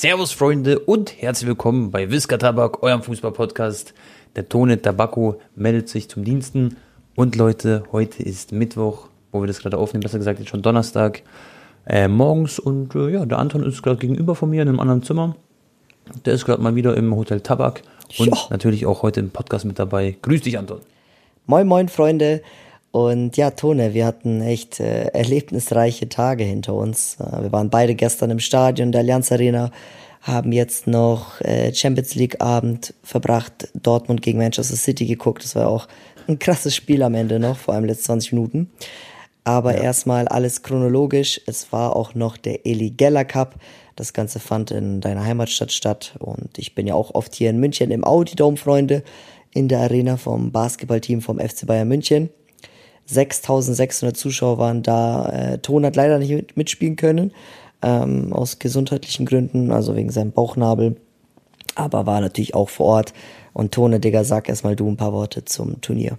Servus Freunde und herzlich willkommen bei Whisker Tabak, eurem Fußball-Podcast. Der Tone Tabacco meldet sich zum Diensten. Und Leute, heute ist Mittwoch, wo wir das gerade aufnehmen, besser gesagt jetzt schon Donnerstag äh, morgens. Und äh, ja, der Anton ist gerade gegenüber von mir in einem anderen Zimmer. Der ist gerade mal wieder im Hotel Tabak und Ja. natürlich auch heute im Podcast mit dabei. Grüß dich, Anton. Moin, moin, Freunde. Und ja, Tone, wir hatten echt äh, erlebnisreiche Tage hinter uns. Äh, wir waren beide gestern im Stadion der Allianz Arena, haben jetzt noch äh, Champions League Abend verbracht, Dortmund gegen Manchester City geguckt. Das war auch ein krasses Spiel am Ende noch, vor allem letzte 20 Minuten. Aber erstmal alles chronologisch. Es war auch noch der Eli Geller Cup. Das Ganze fand in deiner Heimatstadt statt. Und ich bin ja auch oft hier in München im Audi Dome, Freunde, in der Arena vom Basketballteam vom FC Bayern München. 6600 Zuschauer waren da. Äh, Ton hat leider nicht mit, mitspielen können, ähm, aus gesundheitlichen Gründen, also wegen seinem Bauchnabel. Aber war natürlich auch vor Ort. Und Tone, Digga, sag erstmal du ein paar Worte zum Turnier.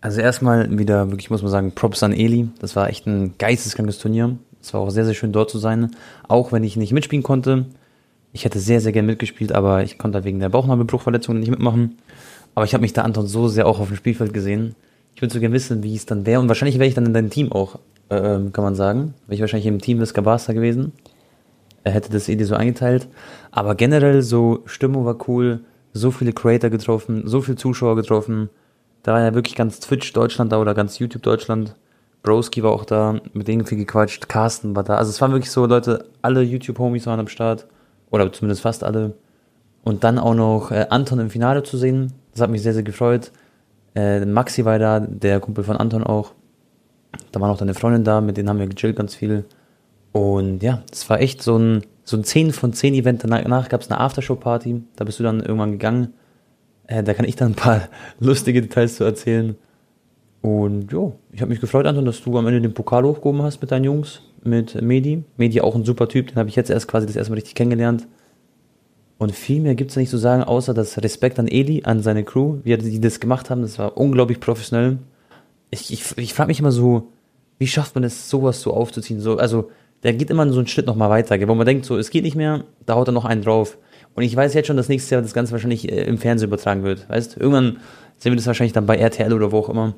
Also erstmal wieder, wirklich muss man sagen, Props an Eli. Das war echt ein geisteskrankes Turnier. Es war auch sehr, sehr schön dort zu sein. Auch wenn ich nicht mitspielen konnte. Ich hätte sehr, sehr gern mitgespielt, aber ich konnte wegen der Bauchnabelbruchverletzung nicht mitmachen. Aber ich habe mich da Anton so sehr auch auf dem Spielfeld gesehen. Ich würde so gerne wissen, wie es dann wäre. Und wahrscheinlich wäre ich dann in deinem Team auch, äh, kann man sagen. Wäre ich wahrscheinlich im Team des Gabasta gewesen. Er hätte das Eli so eingeteilt. Aber generell so, Stimmung war cool. So viele Creator getroffen, so viele Zuschauer getroffen. Da war ja wirklich ganz Twitch Deutschland da oder ganz YouTube Deutschland. Broski war auch da, mit denen viel gequatscht. Carsten war da. Also es waren wirklich so Leute, alle YouTube-Homies waren am Start. Oder zumindest fast alle. Und dann auch noch äh, Anton im Finale zu sehen. Das hat mich sehr, sehr gefreut. Äh, Maxi war da, der Kumpel von Anton auch. Da war noch deine Freundin da, mit denen haben wir gechillt ganz viel. Und ja, es war echt so ein, so ein 10 von 10 Event. Danach, danach gab es eine Aftershow-Party. Da bist du dann irgendwann gegangen. Äh, da kann ich dann ein paar lustige Details zu erzählen. Und jo, ich habe mich gefreut, Anton, dass du am Ende den Pokal hochgehoben hast mit deinen Jungs, mit Medi. Medi auch ein super Typ, den habe ich jetzt erst quasi das erste Mal richtig kennengelernt. Und viel mehr gibt's da nicht zu sagen, außer das Respekt an Eli, an seine Crew, wie die das gemacht haben. Das war unglaublich professionell. Ich, ich, ich frage mich immer so, wie schafft man es, sowas so aufzuziehen? So, also, der geht immer so einen Schritt nochmal weiter, wo man denkt, so, es geht nicht mehr, da haut er noch einen drauf. Und ich weiß jetzt schon, dass nächstes Jahr das Ganze wahrscheinlich äh, im Fernsehen übertragen wird. Weißt irgendwann sehen wir das wahrscheinlich dann bei RTL oder wo auch immer.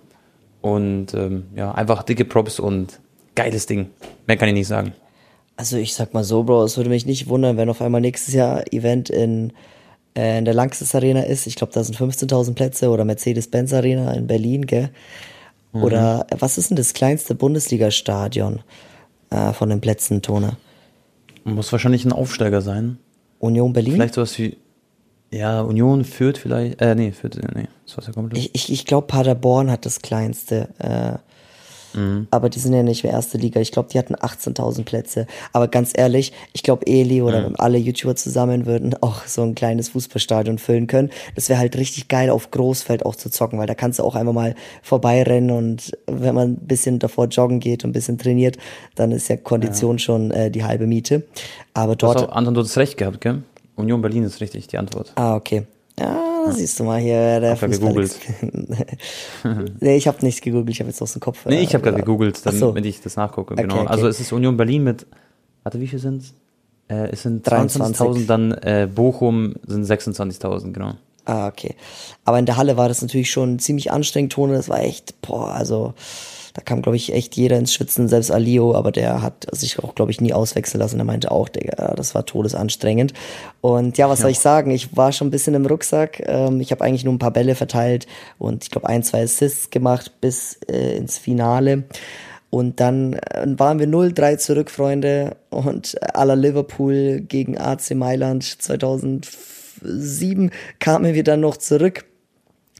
Und ähm, ja, einfach dicke Props und geiles Ding. Mehr kann ich nicht sagen. Also ich sag mal so, Bro, es würde mich nicht wundern, wenn auf einmal nächstes Jahr Event in, äh, in der Langsys Arena ist. Ich glaube, da sind 15.000 Plätze oder Mercedes-Benz Arena in Berlin, gell? Oder äh, was ist denn das kleinste Bundesliga-Stadion äh, von den Plätzen, Tone? Muss wahrscheinlich ein Aufsteiger sein. Union Berlin? Vielleicht sowas wie, ja, Union führt vielleicht, äh, nee, führt, nee, das war's ja komplett. Ich, ich, ich glaube, Paderborn hat das kleinste. Äh, Aber die sind ja nicht mehr erste Liga. Ich glaube, die hatten 18.000 Plätze. Aber ganz ehrlich, ich glaube, Eli oder alle YouTuber zusammen würden auch so ein kleines Fußballstadion füllen können. Das wäre halt richtig geil, auf Großfeld auch zu zocken, weil da kannst du auch einfach mal vorbeirennen und wenn man ein bisschen davor joggen geht und ein bisschen trainiert, dann ist ja Kondition schon äh, die halbe Miete. Aber Du hast dort. auch, Anton, du hast recht gehabt, gell? Union Berlin ist richtig, die Antwort. Ah, okay. Ja, siehst du mal hier, der Hab Fußball- nee, ich habe nichts gegoogelt, ich habe jetzt aus dem Kopf. Nee, ich habe gerade äh, gegoogelt, Ach so. damit ich das nachgucke. Okay, genau. okay. Also es ist Union Berlin mit, warte, wie viel sind's? Äh, es sind 23. 23.000, dann äh, Bochum sind 26.000, genau. Ah, okay. Aber in der Halle war das natürlich schon ziemlich anstrengend, Tone. Das war echt, boah, also da kam, glaube ich, echt jeder ins Schwitzen, selbst Alio, aber der hat sich auch, glaube ich, nie auswechseln lassen. Er meinte auch, Digga, das war todesanstrengend. Und ja, was soll ich sagen? Ich war schon ein bisschen im Rucksack. Ähm, ich habe eigentlich nur ein paar Bälle verteilt und ich glaube ein, zwei Assists gemacht bis äh, ins Finale. Und dann äh, waren wir 0-3 zurück, Freunde. Und à la Liverpool gegen AC Mailand 2007 kamen wir dann noch zurück.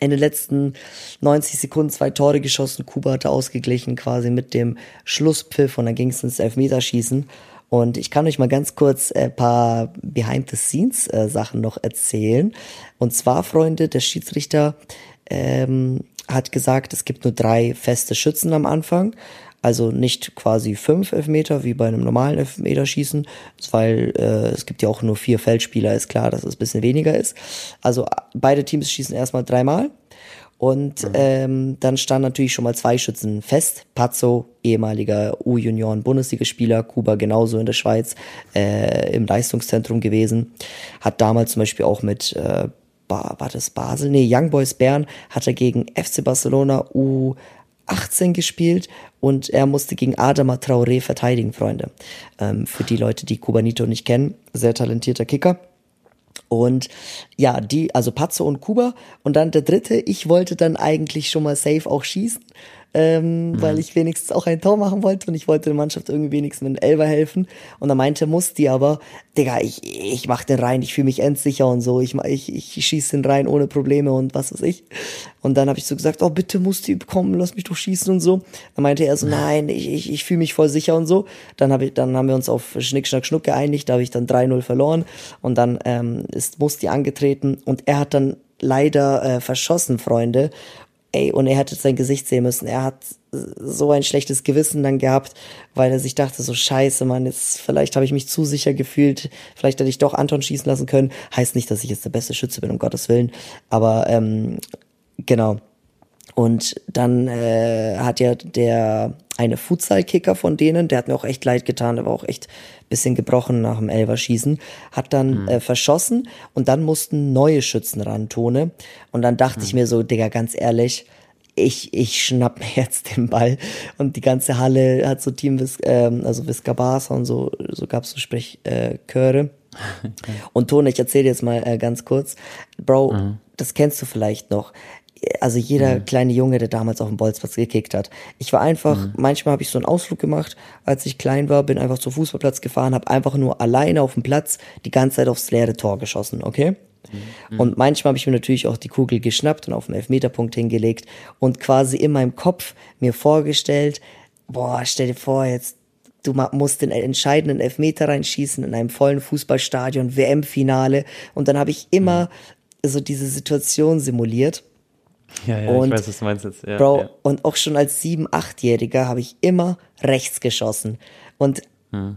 In den letzten 90 Sekunden zwei Tore geschossen. Kuba hatte ausgeglichen quasi mit dem Schlusspfiff und dann ging es ins Elfmeterschießen. Und ich kann euch mal ganz kurz ein paar Behind-the-Scenes-Sachen noch erzählen. Und zwar, Freunde, der Schiedsrichter ähm, hat gesagt, es gibt nur drei feste Schützen am Anfang. Also nicht quasi fünf Elfmeter wie bei einem normalen Elfmeterschießen, weil äh, es gibt ja auch nur vier Feldspieler, ist klar, dass es ein bisschen weniger ist. Also beide Teams schießen erstmal dreimal. Und mhm. ähm, dann standen natürlich schon mal zwei Schützen fest. Pazzo, ehemaliger U-Junioren-Bundesligaspieler, Kuba genauso in der Schweiz, äh, im Leistungszentrum gewesen. Hat damals zum Beispiel auch mit, äh, war das Basel? Nee, Young Boys Bern hat er gegen FC Barcelona U 18 gespielt und er musste gegen Adama Traoré verteidigen, Freunde. Ähm, für die Leute, die Kubanito nicht kennen, sehr talentierter Kicker. Und ja, die, also Pazzo und Kuba. Und dann der dritte, ich wollte dann eigentlich schon mal safe auch schießen ähm, mhm. weil ich wenigstens auch ein Tor machen wollte und ich wollte der Mannschaft irgendwie wenigstens mit einem Elber helfen. Und dann meinte Musti aber, Digga, ich, ich mach den rein, ich fühle mich endsicher und so, ich, ich, ich schieße den rein ohne Probleme und was weiß ich. Und dann habe ich so gesagt, oh bitte Musti, komm, lass mich doch schießen und so. Dann meinte er so, nein, ich, ich, ich fühle mich voll sicher und so. Dann, hab ich, dann haben wir uns auf Schnick, Schnack, Schnuck geeinigt, da habe ich dann 3-0 verloren und dann ähm, ist Musti angetreten und er hat dann leider äh, verschossen, Freunde. Ey, und er hätte sein Gesicht sehen müssen. Er hat so ein schlechtes Gewissen dann gehabt, weil er sich dachte, so scheiße, Mann, jetzt vielleicht habe ich mich zu sicher gefühlt, vielleicht hätte ich doch Anton schießen lassen können. Heißt nicht, dass ich jetzt der beste Schütze bin, um Gottes Willen. Aber ähm, genau. Und dann äh, hat ja der eine Futsal-Kicker von denen, der hat mir auch echt leid getan, der war auch echt bisschen gebrochen nach dem Elverschießen, hat dann mhm. äh, verschossen und dann mussten neue Schützen ran, Tone. Und dann dachte mhm. ich mir so, Digga, ganz ehrlich, ich, ich schnapp mir jetzt den Ball und die ganze Halle hat so Team, ähm, also Visca Barca und so, so gab's so Sprechchöre. Äh, und Tone, ich erzähle jetzt mal äh, ganz kurz, Bro, mhm. das kennst du vielleicht noch also jeder mhm. kleine Junge, der damals auf dem Bolzplatz gekickt hat. Ich war einfach, mhm. manchmal habe ich so einen Ausflug gemacht, als ich klein war, bin einfach zum Fußballplatz gefahren, habe einfach nur alleine auf dem Platz die ganze Zeit aufs leere Tor geschossen, okay? Mhm. Und manchmal habe ich mir natürlich auch die Kugel geschnappt und auf den Elfmeterpunkt hingelegt und quasi in meinem Kopf mir vorgestellt, boah, stell dir vor, jetzt du musst den entscheidenden Elfmeter reinschießen in einem vollen Fußballstadion, WM-Finale. Und dann habe ich immer mhm. so diese Situation simuliert. Ja, ja, und, ich weiß, was du meinst jetzt. Ja, Bro, ja. und auch schon als sieben, achtjähriger habe ich immer rechts geschossen. Und hm.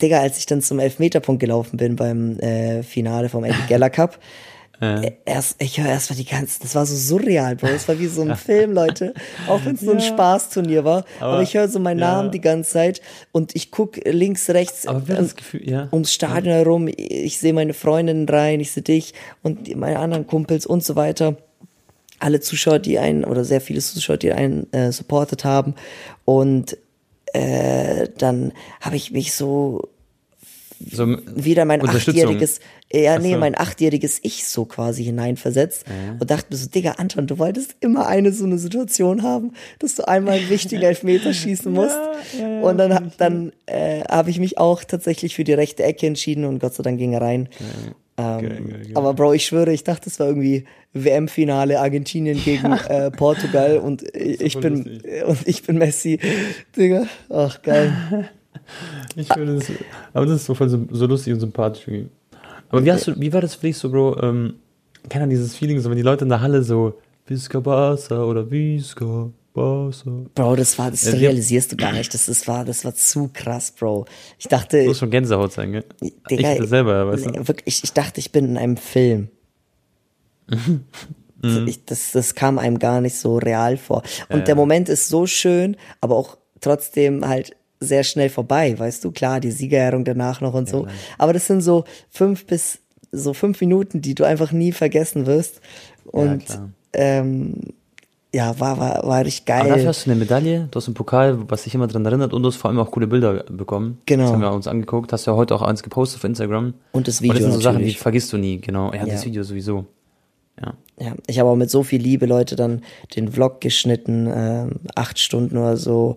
Digga, als ich dann zum Elfmeterpunkt gelaufen bin beim äh, Finale vom Eddie Geller Cup, äh. Erst, ich höre erst mal die ganzen, das war so surreal, Bro. Es war wie so ein Film, Leute. Auch wenn es so ein Spaßturnier war. Aber, aber ich höre so meinen ja. Namen die ganze Zeit und ich guck links, rechts aber das Gefühl, ja. ums Stadion herum. Ich sehe meine Freundinnen rein, ich sehe dich und meine anderen Kumpels und so weiter alle Zuschauer, die einen, oder sehr viele Zuschauer, die einen äh, supportet haben. Und äh, dann habe ich mich so, so wieder mein achtjähriges, ja, nee, so. mein achtjähriges Ich so quasi hineinversetzt ja. und dachte mir so, Digga, Anton, du wolltest immer eine so eine Situation haben, dass du einmal einen wichtigen Elfmeter schießen musst. Ja, ja, und dann, dann äh, habe ich mich auch tatsächlich für die rechte Ecke entschieden und Gott sei Dank ging er rein. Ähm, geil, geil, geil. Aber Bro, ich schwöre, ich dachte, es war irgendwie WM-Finale Argentinien gegen äh, Portugal und ich bin lustig. und ich bin Messi. Digga, ach geil. ich finde das, aber das ist so voll so, so lustig und sympathisch. Aber wie hast du, wie war das für dich so, Bro? Ähm, keiner dieses Feeling, so wenn die Leute in der Halle so Visca Barca oder Visca Barca. Bro, das war, das ja, realisierst du gar nicht. Das, das war, das war zu krass, Bro. Ich dachte. Das muss schon Gänsehaut sein, gell? Digga, ich selber, weißt du? Wirklich, ich dachte, ich bin in einem Film. Mhm. Ich, das, das kam einem gar nicht so real vor. Und ja, der Moment ist so schön, aber auch trotzdem halt sehr schnell vorbei, weißt du? Klar, die Siegerehrung danach noch und ja, so. Klar. Aber das sind so fünf bis so fünf Minuten, die du einfach nie vergessen wirst. Und ja, ähm, ja, war, war, war richtig geil. Aber dafür hast du eine Medaille, du hast einen Pokal, was dich immer dran erinnert und du hast vor allem auch coole Bilder bekommen. Genau. Das haben wir uns angeguckt, hast ja heute auch eins gepostet auf Instagram. Und das Video. Und das sind so Sachen, die vergisst du nie, genau. Ja, ja. das Video sowieso. Ja. Ja, ich habe auch mit so viel Liebe, Leute, dann den Vlog geschnitten, äh, acht Stunden oder so.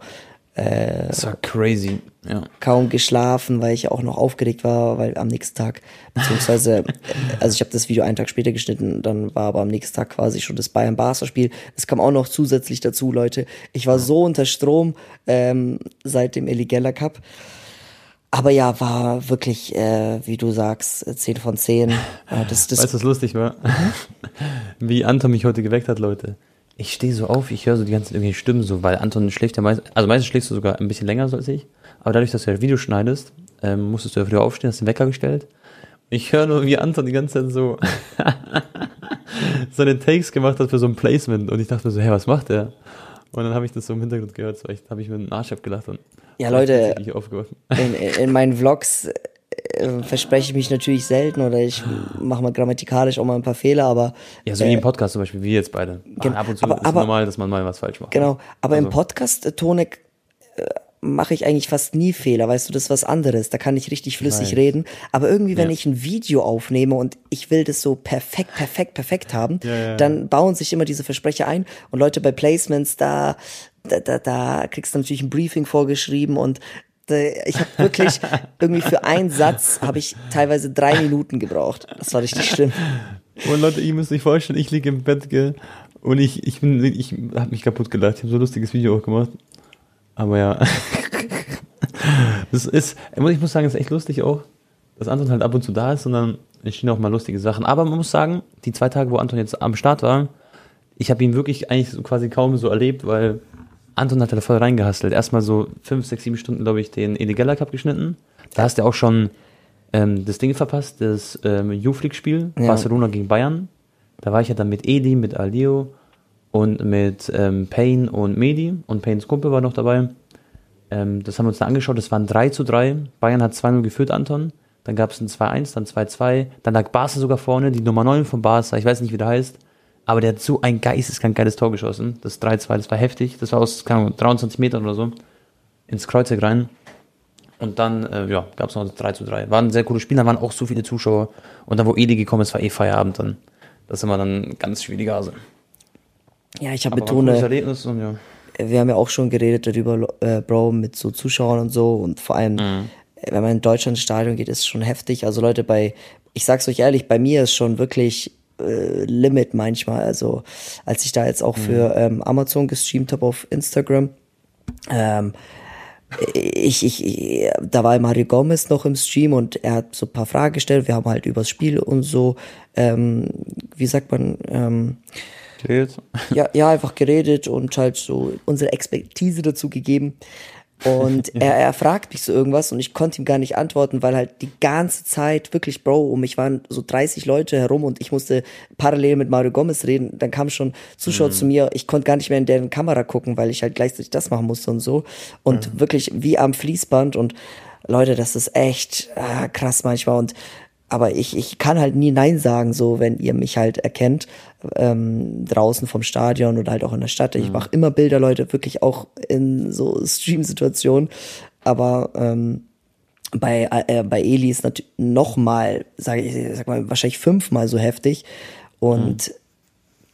Äh, das war crazy, ja. Kaum geschlafen, weil ich auch noch aufgeregt war, weil am nächsten Tag, beziehungsweise, also ich habe das Video einen Tag später geschnitten, dann war aber am nächsten Tag quasi schon das Bayern-Barca-Spiel. Es kam auch noch zusätzlich dazu, Leute. Ich war so unter Strom ähm, seit dem Eligella Cup. Aber ja, war wirklich, äh, wie du sagst, 10 von 10. Äh, das, das weißt du, was lustig war? wie Anton mich heute geweckt hat, Leute. Ich stehe so auf, ich höre so die ganzen irgendwelche Stimmen so, weil Anton schläft ja meistens, also meistens schläfst du sogar ein bisschen länger so als ich. Aber dadurch, dass du ja Video schneidest, ähm, musstest du ja früher aufstehen, hast den Wecker gestellt. Ich höre nur, wie Anton die ganze Zeit so, seine Takes gemacht hat für so ein Placement und ich dachte mir so, hey, was macht der? Und dann habe ich das so im Hintergrund gehört, so habe ich mir den Arsch abgelacht und Ja, Leute, ich aufgewacht. in, in meinen Vlogs äh, verspreche ich mich natürlich selten oder ich mache mal grammatikalisch auch mal ein paar Fehler, aber Ja, so wie im Podcast zum Beispiel, wie jetzt beide. Gen- ab und zu aber- ist aber- normal, dass man mal was falsch macht. genau. Aber im Also- Podcast, äh, Tonek, äh, mache ich eigentlich fast nie Fehler, weißt du, das ist was anderes. Da kann ich richtig flüssig weiß. reden. Aber irgendwie, wenn Ja. ich ein Video aufnehme und ich will das so perfekt, perfekt, perfekt haben, Ja, ja. dann bauen sich immer diese Versprecher ein. Und Leute bei Placements, da, da, da, da kriegst du natürlich ein Briefing vorgeschrieben und äh, ich habe wirklich irgendwie für einen Satz habe ich teilweise drei Minuten gebraucht. Das war richtig schlimm. Und Leute, ihr müsst euch vorstellen, ich liege im Bett, gell, und ich, ich bin, ich hab mich kaputt gelacht. Ich habe so ein lustiges Video auch gemacht. Aber ja. das ist, ich muss sagen, es ist echt lustig auch, dass Anton halt ab und zu da ist und dann entstehen auch mal lustige Sachen. Aber man muss sagen, die zwei Tage, wo Anton jetzt am Start war, ich habe ihn wirklich eigentlich so quasi kaum so erlebt, weil Anton hat da voll reingehastelt. Erstmal so fünf, sechs, sieben Stunden, glaube ich, den Eligella Cup geschnitten. Da hast du auch schon ähm, das Ding verpasst, das ähm, Youth-League-Spiel, Ja. Barcelona gegen Bayern. Da war ich ja dann mit Edi, mit Alio und mit ähm, Payne und Medi und Paynes Kumpel war noch dabei. Ähm, das haben wir uns dann angeschaut, das waren 3 zu 3. Bayern hat 2-0 geführt, Anton. Dann gab es ein 2-1, dann 2-2. Dann lag Barca sogar vorne, die Nummer 9 von Barca, ich weiß nicht, wie der heißt. Aber der hat so ein geisteskrank geiles Tor geschossen. Das 3-2, das war heftig. Das war aus, keine Ahnung, 23 Metern oder so. Ins Kreuzeck rein. Und dann, äh, ja, gab es noch das 3 zu 3. War ein sehr cooles Spiel, da waren auch so viele Zuschauer. Und dann, wo Edi gekommen ist, war eh Feierabend dann. Das ist immer dann ganz schwieriger Hase. Ja, ich habe cooles betone, Erlebnis und ja. wir haben ja auch schon geredet darüber, äh, Bro, mit so Zuschauern und so und vor allem, Mhm. wenn man in Deutschland ins Stadion geht, ist es schon heftig. Also Leute, bei, ich sag's euch ehrlich, bei mir ist schon wirklich äh, Limit manchmal. Also als ich da jetzt auch für ähm, Amazon gestreamt habe auf Instagram, ähm, ich, ich, ich, da war Mario Gomez noch im Stream und er hat so ein paar Fragen gestellt. Wir haben halt übers Spiel und so, ähm, wie sagt man, ähm, Geredet. ja, ja, einfach geredet und halt so unsere Expertise dazu gegeben. Und er, er fragt mich so irgendwas und ich konnte ihm gar nicht antworten, weil halt die ganze Zeit wirklich, Bro, um mich waren so 30 Leute herum und ich musste parallel mit Mario Gomez reden. Dann kamen schon Zuschauer zu mir, ich konnte gar nicht mehr in deren Kamera gucken, weil ich halt gleichzeitig das machen musste und so. Und wirklich wie am Fließband. Und Leute, das ist echt ah, krass manchmal. Und aber ich, ich kann halt nie Nein sagen, so wenn ihr mich halt erkennt, ähm, draußen vom Stadion oder halt auch in der Stadt. Ich mache immer Bilder, Leute, wirklich auch in so Stream-Situationen. Aber ähm, bei, äh, bei Eli ist natürlich noch mal, sag ich sag mal, wahrscheinlich fünfmal so heftig. Und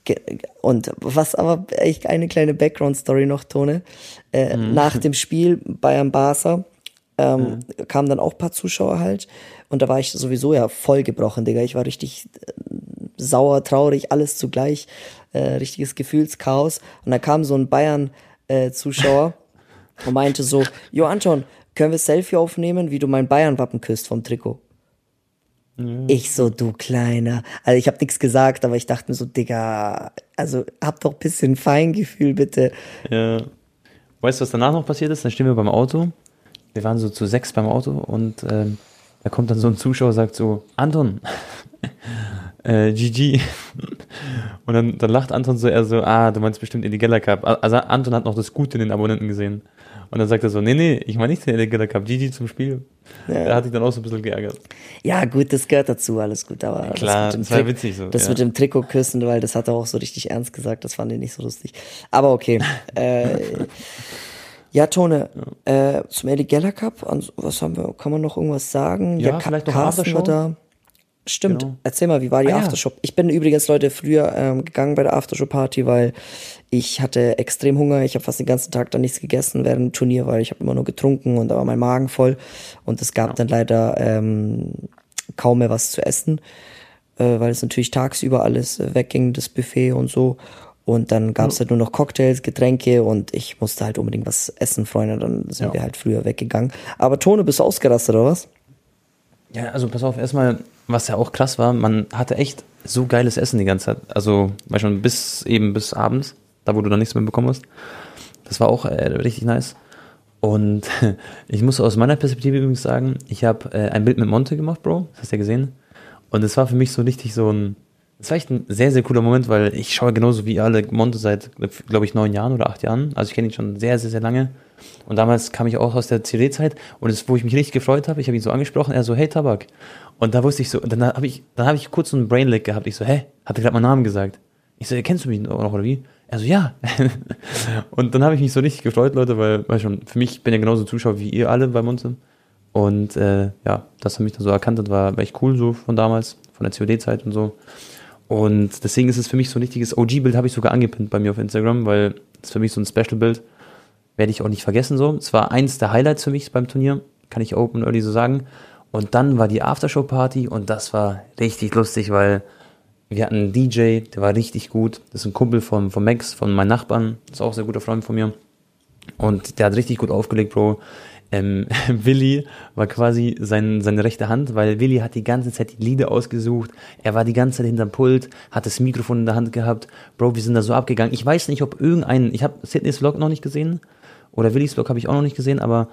Ge- Und was aber echt eine kleine Background-Story noch, Tone. Äh, Nach dem Spiel Bayern Ähm, kamen dann auch ein paar Zuschauer halt. Und da war ich sowieso ja voll gebrochen, Digga. Ich war richtig äh, sauer, traurig, alles zugleich. Äh, richtiges Gefühlschaos. Und da kam so ein Bayern-Zuschauer und meinte so, Jo Anton, können wir Selfie aufnehmen, wie du mein Bayern-Wappen küsst vom Trikot? Ich so, du Kleiner. Also ich habe nichts gesagt, aber ich dachte mir so, Digga, also hab doch ein bisschen Feingefühl, bitte. Ja. Weißt du, was danach noch passiert ist? Dann stehen wir beim Auto. Wir waren so zu sechs beim Auto und ähm, da kommt dann so ein Zuschauer sagt so, Anton, äh, GG. Und dann, dann lacht Anton so, er so, ah, du meinst bestimmt Eligella Cup. Also Anton hat noch das Gute in den Abonnenten gesehen. Und dann sagt er so, nee, nee, ich meine nicht den Eligella Cup, GG zum Spiel. Er hat sich dann auch so ein bisschen geärgert. Ja, gut, das gehört dazu, alles gut, aber Klar, das, mit dem das war Trick- witzig so, Das ja. mit dem Trikot küssen, weil das hat er auch so richtig ernst gesagt, das fand ich nicht so lustig. Aber okay. äh, ja, Tone, äh, zum Eddie Geller Cup, was haben wir, kann man noch irgendwas sagen? Ja, Ka- vielleicht noch Carsten war Aftershow? da. Stimmt, Genau. erzähl mal, wie war die Ah, ja. Aftershow? Ich bin übrigens, Leute, früher ähm, gegangen bei der Aftershow-Party, weil ich hatte extrem Hunger. Ich habe fast den ganzen Tag dann nichts gegessen während dem Turnier, weil ich habe immer nur getrunken und da war mein Magen voll. Und es gab dann leider ähm, kaum mehr was zu essen, äh, weil es natürlich tagsüber alles äh, wegging, das Buffet und so. Und dann gab es halt nur noch Cocktails, Getränke und ich musste halt unbedingt was essen, Freunde. Dann sind Ja. wir halt früher weggegangen. Aber Tone, bist du ausgerastet oder was? Ja, also pass auf, erstmal, was ja auch krass war, man hatte echt so geiles Essen die ganze Zeit. Also, weil schon bis eben bis abends, da wo du dann nichts mehr bekommen hast. Das war auch äh, richtig nice. Und ich muss aus meiner Perspektive übrigens sagen, ich habe äh, ein Bild mit Monte gemacht, Bro. Das hast du ja gesehen. Und es war für mich so richtig so ein, Das war echt ein sehr, sehr cooler Moment, weil ich schaue genauso wie alle Monte seit, glaube ich, neun Jahren oder acht Jahren. Also ich kenne ihn schon sehr, sehr, sehr lange. Und damals kam ich auch aus der CD-Zeit und das, wo ich mich richtig gefreut habe, ich habe ihn so angesprochen, er so, hey Tabak. Und da wusste ich so, dann habe ich, dann habe ich kurz so einen Brainlick gehabt. Ich so, hä, hat er gerade meinen Namen gesagt? Ich so, kennst du mich noch oder wie? Er so, ja. und dann habe ich mich so richtig gefreut, Leute, weil, weil schon, für mich, ich bin ja genauso Zuschauer wie ihr alle bei Monte. Und äh, ja, dass er mich da so erkannt hat, war, war echt cool so von damals, von der COD-Zeit und so. Und deswegen ist es für mich so ein richtiges OG-Bild, habe ich sogar angepinnt bei mir auf Instagram, weil ist für mich so ein Special-Bild. Werde ich auch nicht vergessen so. Es war eins der Highlights für mich beim Turnier, kann ich open early so sagen. Und dann war die Aftershow-Party und das war richtig lustig, weil wir hatten einen DJ, der war richtig gut. Das ist ein Kumpel von, von Max, von meinen Nachbarn. Das ist auch ein sehr guter Freund von mir. Und der hat richtig gut aufgelegt, Bro. Ähm, Willi war quasi sein, seine rechte Hand, weil Willi hat die ganze Zeit die Lieder ausgesucht. Er war die ganze Zeit hinterm Pult, hat das Mikrofon in der Hand gehabt. Bro, wir sind da so abgegangen. Ich weiß nicht, ob irgendein, ich habe Sydneys Vlog noch nicht gesehen oder Willis Vlog habe ich auch noch nicht gesehen, aber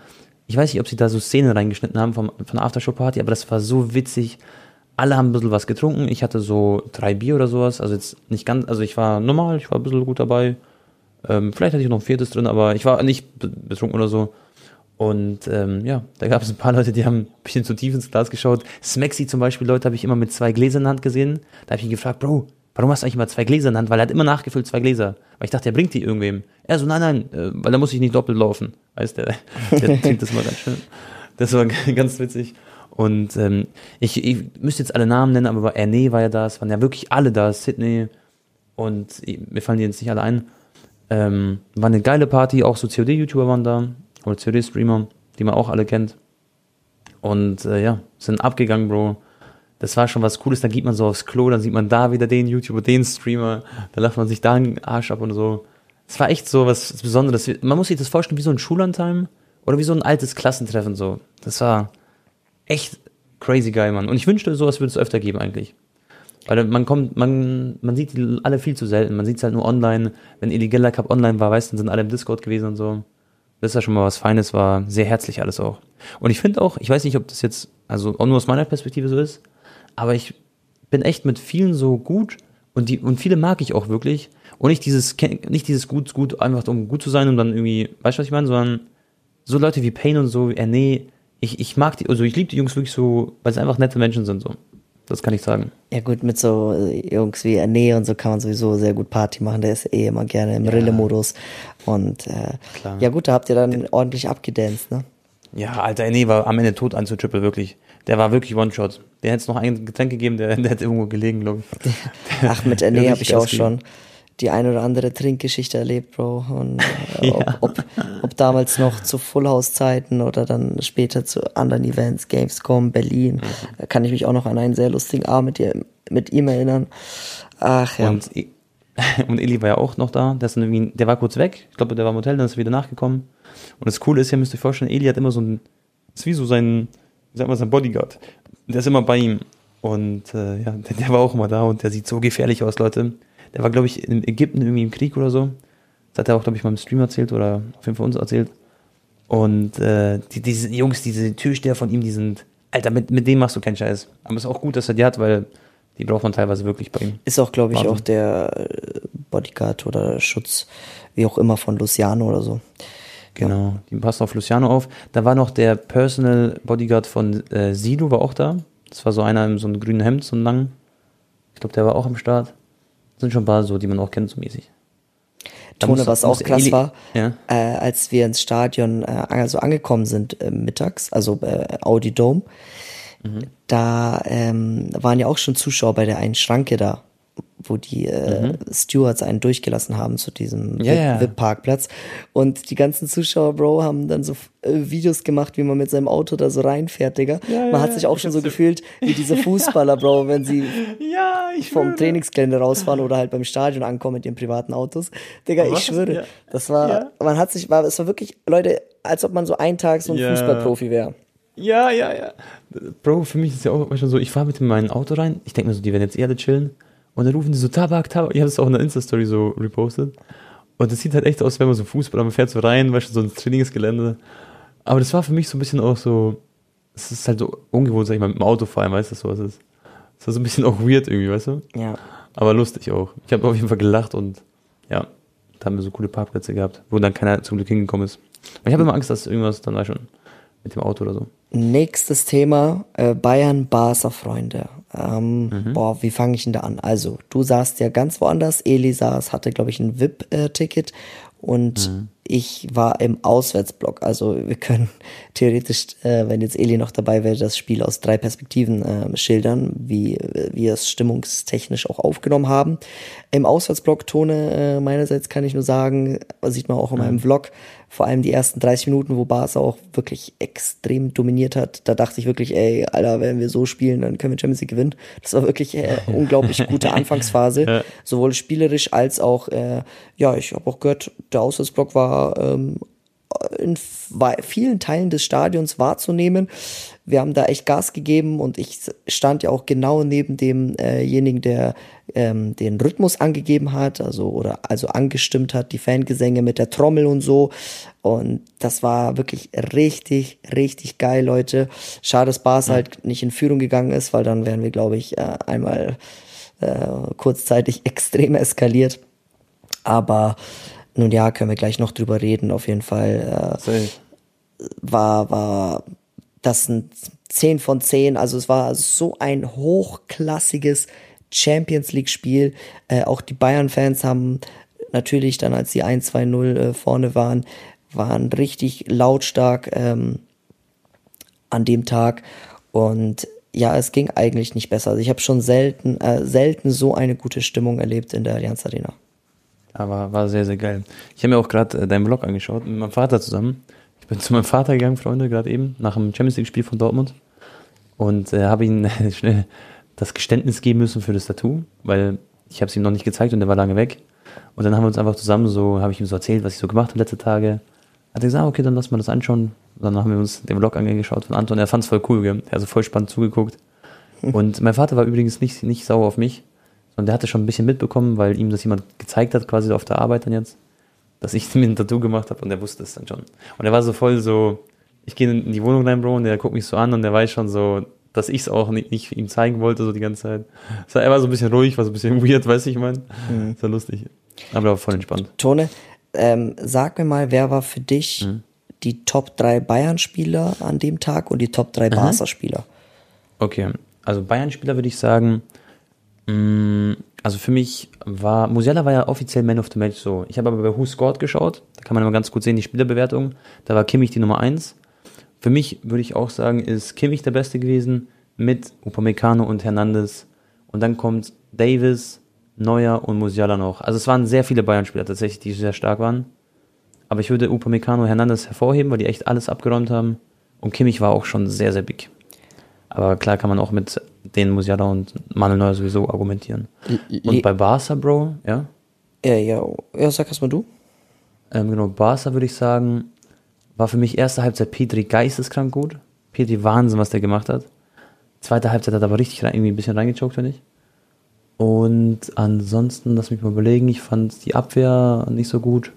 ich weiß nicht, ob sie da so Szenen reingeschnitten haben vom, von der Aftershow-Party, aber das war so witzig. Alle haben ein bisschen was getrunken. Ich hatte so drei Bier oder sowas. Also jetzt nicht ganz, also ich war normal, ich war ein bisschen gut dabei. Ähm, vielleicht hatte ich noch ein viertes drin, aber ich war nicht betrunken oder so. Und ähm, ja, da gab es ein paar Leute, die haben ein bisschen zu tief ins Glas geschaut. Smexy zum Beispiel, Leute, habe ich immer mit zwei Gläsern in der Hand gesehen. Da habe ich ihn gefragt, Bro, warum hast du eigentlich immer zwei Gläser in der Hand? Weil er hat immer nachgefüllt zwei Gläser. Weil ich dachte, er bringt die irgendwem. Er so, nein, nein, äh, weil da muss ich nicht doppelt laufen. Weißt du, der, der trinkt das mal ganz schön. Das war ganz witzig. Und ähm, ich, ich müsste jetzt alle Namen nennen, aber Erne war ja da, es waren ja wirklich alle da, Sydney und mir fallen die jetzt nicht alle ein. Ähm, war eine geile Party, auch so COD-YouTuber waren da oder COD-Streamer, die man auch alle kennt. Und äh, ja, sind abgegangen, Bro. Das war schon was Cooles. Da geht man so aufs Klo, dann sieht man da wieder den YouTuber, den Streamer. Da lacht man sich da einen Arsch ab und so. Es war echt so was Besonderes. Man muss sich das vorstellen wie so ein Schullandheim oder wie so ein altes Klassentreffen so. Das war echt crazy geil, Mann. Und ich wünschte, sowas würde es öfter geben eigentlich. Weil man kommt, man, man sieht die alle viel zu selten. Man sieht es halt nur online. Wenn Illegaler Cup online war, weißt du, sind alle im Discord gewesen und so. Das ist ja schon mal was Feines, war sehr herzlich alles auch. Und ich finde auch, ich weiß nicht, ob das jetzt, also auch nur aus meiner Perspektive so ist, aber ich bin echt mit vielen so gut und die, und viele mag ich auch wirklich. Und nicht dieses, nicht dieses gut, gut, einfach um gut zu sein und dann irgendwie, weißt du, was ich meine, sondern so Leute wie Payne und so, äh, nee, ich, ich mag die, also ich liebe die Jungs wirklich so, weil sie einfach nette Menschen sind, so. Das kann ich sagen. Ja gut, mit so äh, Jungs wie Erne und so kann man sowieso sehr gut Party machen. Der ist eh immer gerne im ja. Rille-Modus. Und äh, ja gut, da habt ihr dann ordentlich abgedanced, ne? Ja, alter Erne war am Ende tot an zu Triple, wirklich. Der war wirklich One-Shot. Der hätte es noch ein Getränk gegeben, der, der hätte irgendwo gelegen, glaube ich. Ach, mit Erne habe ich auch schon die ein oder andere Trinkgeschichte erlebt, Bro. Und äh, ja. ob, ob, ob, damals noch zu Full House Zeiten oder dann später zu anderen Events, Gamescom, Berlin, mhm. kann ich mich auch noch an einen sehr lustigen Abend mit, ihr, mit ihm erinnern. Ach ja. Und, und Eli war ja auch noch da. Der, der war kurz weg. Ich glaube, der war im Hotel, dann ist er wieder nachgekommen. Und das Coole ist ja, müsst ihr euch vorstellen, Eli hat immer so ein, ist wie so sein, wie sagt man, sein Bodyguard. Der ist immer bei ihm. Und äh, ja, der, der war auch immer da und der sieht so gefährlich aus, Leute. Der war, glaube ich, in Ägypten irgendwie im Krieg oder so. Das hat er auch, glaube ich, mal im Stream erzählt oder auf jeden Fall uns erzählt. Und äh, die, diese Jungs, diese Türsteher von ihm, die sind, Alter, mit, mit dem machst du keinen Scheiß. Aber es ist auch gut, dass er die hat, weil die braucht man teilweise wirklich bei ihm. Ist auch, glaube ich, Wahnsinn. auch der äh, Bodyguard oder Schutz, wie auch immer, von Luciano oder so. Genau, ja. die passt auf Luciano auf. Da war noch der Personal Bodyguard von äh, Sido, war auch da. Das war so einer in so einem grünen Hemd, so ein lang. Ich glaube, der war auch am Start sind schon ein paar so, die man auch kennt, so mäßig. Tone, was auch krass war, ja? äh, als wir ins Stadion äh, also angekommen sind äh, mittags, also äh, Audi Dome, mhm. da ähm, waren ja auch schon Zuschauer bei der einen Schranke da wo die äh, mhm. Stewards einen durchgelassen haben zu diesem ja, VIP-Parkplatz. Und die ganzen Zuschauer, Bro, haben dann so äh, Videos gemacht, wie man mit seinem Auto da so reinfährt, Digga. Ja, man hat sich auch schon so gefühlt wie diese Fußballer, Bro, wenn sie vom schwöre. Trainingsgelände rausfahren oder halt beim Stadion ankommen mit ihren privaten Autos. Digga, ich schwöre, das war, man hat sich, war, es war wirklich, Leute, als ob man so einen Tag so ein Fußballprofi wäre. Ja, ja, ja. Bro, für mich ist ja auch schon so, ich fahre mit in mein Auto rein, ich denke mir so, die werden jetzt eher chillen. Und dann rufen die so Tabak, Tabak. Ich habe es auch in der Insta-Story so repostet. Und das sieht halt echt aus, wenn man so Fußball, man fährt so rein, weißt du, so ein Trainingsgelände. Aber das war für mich so ein bisschen auch so, es ist halt so ungewohnt, sag ich mal, mit dem Auto fahren, weißt du, so was ist. Das war so ein bisschen auch weird irgendwie, weißt du? Ja. Aber lustig auch. Ich habe auf jeden Fall gelacht und ja, da haben wir so coole Parkplätze gehabt, wo dann keiner zum Glück hingekommen ist. Aber ich habe immer Angst, dass irgendwas dann war schon mit dem Auto oder so. Nächstes Thema, äh, Bayern Barca Freunde. Ähm, Mhm. Boah, wie fange ich denn da an? Also, du saßt ja ganz woanders, Eli saß, hatte, glaube ich, ein VIP-Ticket und Mhm. Ich war im Auswärtsblock. Also wir können theoretisch, äh, wenn jetzt Eli noch dabei wäre, das Spiel aus drei Perspektiven äh, schildern, wie äh, wir es stimmungstechnisch auch aufgenommen haben. Im Auswärtsblock Tone äh, meinerseits kann ich nur sagen, sieht man auch in meinem Vlog, vor allem die ersten 30 Minuten, wo Barca auch wirklich extrem dominiert hat, da dachte ich wirklich, ey, Alter, wenn wir so spielen, dann können wir Champions League gewinnen. Das war wirklich äh, unglaublich gute Anfangsphase, sowohl spielerisch als auch, äh, ja, ich habe auch gehört, der Auswärtsblock war ähm, in vielen Teilen des Stadions wahrzunehmen. Wir haben da echt Gas gegeben und ich stand ja auch genau neben demjenigen, der ähm, den Rhythmus angegeben hat, also oder also angestimmt hat, die Fangesänge mit der Trommel und so. Und das war wirklich richtig, richtig geil, Leute. Schade, dass Bas halt nicht in Führung gegangen ist, weil dann wären wir, glaube ich, äh, einmal äh, kurzzeitig extrem eskaliert. Aber nun ja, können wir gleich noch drüber reden. Auf jeden Fall äh, war, war das ein 10 von 10. Also es war so ein hochklassiges Champions League Spiel. Äh, auch die Bayern-Fans haben natürlich dann, als sie 1-2-0 äh, vorne waren, waren richtig lautstark ähm, an dem Tag. Und ja, es ging eigentlich nicht besser. Also ich habe schon selten, äh, selten so eine gute Stimmung erlebt in der Allianz Arena. Aber war sehr, sehr geil. Ich habe mir auch gerade äh, deinen Vlog angeschaut mit meinem Vater zusammen. Ich bin zu meinem Vater gegangen, Freunde, gerade eben, nach dem Champions League-Spiel von Dortmund. Und äh, habe ihm schnell das Geständnis geben müssen für das Tattoo, weil ich habe es ihm noch nicht gezeigt und der war lange weg. Und dann haben wir uns einfach zusammen so, habe ich ihm so erzählt, was ich so gemacht habe letzte Tage. Hat er gesagt, ah, okay, dann lass mal das anschauen. Und dann haben wir uns den Vlog angeschaut von Anton. Er fand es voll cool, gell? Er hat so voll spannend zugeguckt. Und mein Vater war übrigens nicht, nicht sauer auf mich, sondern der hatte schon ein bisschen mitbekommen, weil ihm das jemand gezeigt hat, quasi auf der Arbeit dann jetzt, dass ich mir ein Tattoo gemacht habe und er wusste es dann schon. Und er war so voll so, ich gehe in die Wohnung rein, Bro, und der guckt mich so an und der weiß schon so, dass ich es auch nicht, nicht ihm zeigen wollte, so die ganze Zeit. War, er war so ein bisschen ruhig, war so ein bisschen weird, weiß ich, mein. Mhm. Das war lustig. Aber er war voll entspannt. Tone, ähm, sag mir mal, wer war für dich Mhm. die Top 3 Bayern-Spieler an dem Tag und die Top 3 Barca-Spieler? Okay, also Bayern-Spieler würde ich sagen, also für mich war, Musiala war ja offiziell Man of the Match so. Ich habe aber bei Who Scored geschaut, da kann man immer ganz gut sehen, die Spielerbewertung. Da war Kimmich die Nummer 1. Für mich würde ich auch sagen, ist Kimmich der Beste gewesen mit Upamecano und Hernandez. Und dann kommt Davis, Neuer und Musiala noch. Also es waren sehr viele Bayern-Spieler tatsächlich, die sehr stark waren. Aber ich würde Upamecano, Hernandez hervorheben, weil die echt alles abgeräumt haben. Und Kimmich war auch schon sehr, sehr big. Aber klar kann man auch mit den Musiala und Manuel Neuer sowieso argumentieren. Und bei Barca, Bro, ja, Ja, ja, ja, sag erst mal du. ähm, genau, Barca würde ich sagen, war für mich erste Halbzeit Petri geisteskrank gut. Petri Wahnsinn, was der gemacht hat. Zweite Halbzeit hat er aber richtig rein, irgendwie ein bisschen reingechoked, finde ich. Und ansonsten, lass mich mal überlegen, ich fand die Abwehr nicht so gut.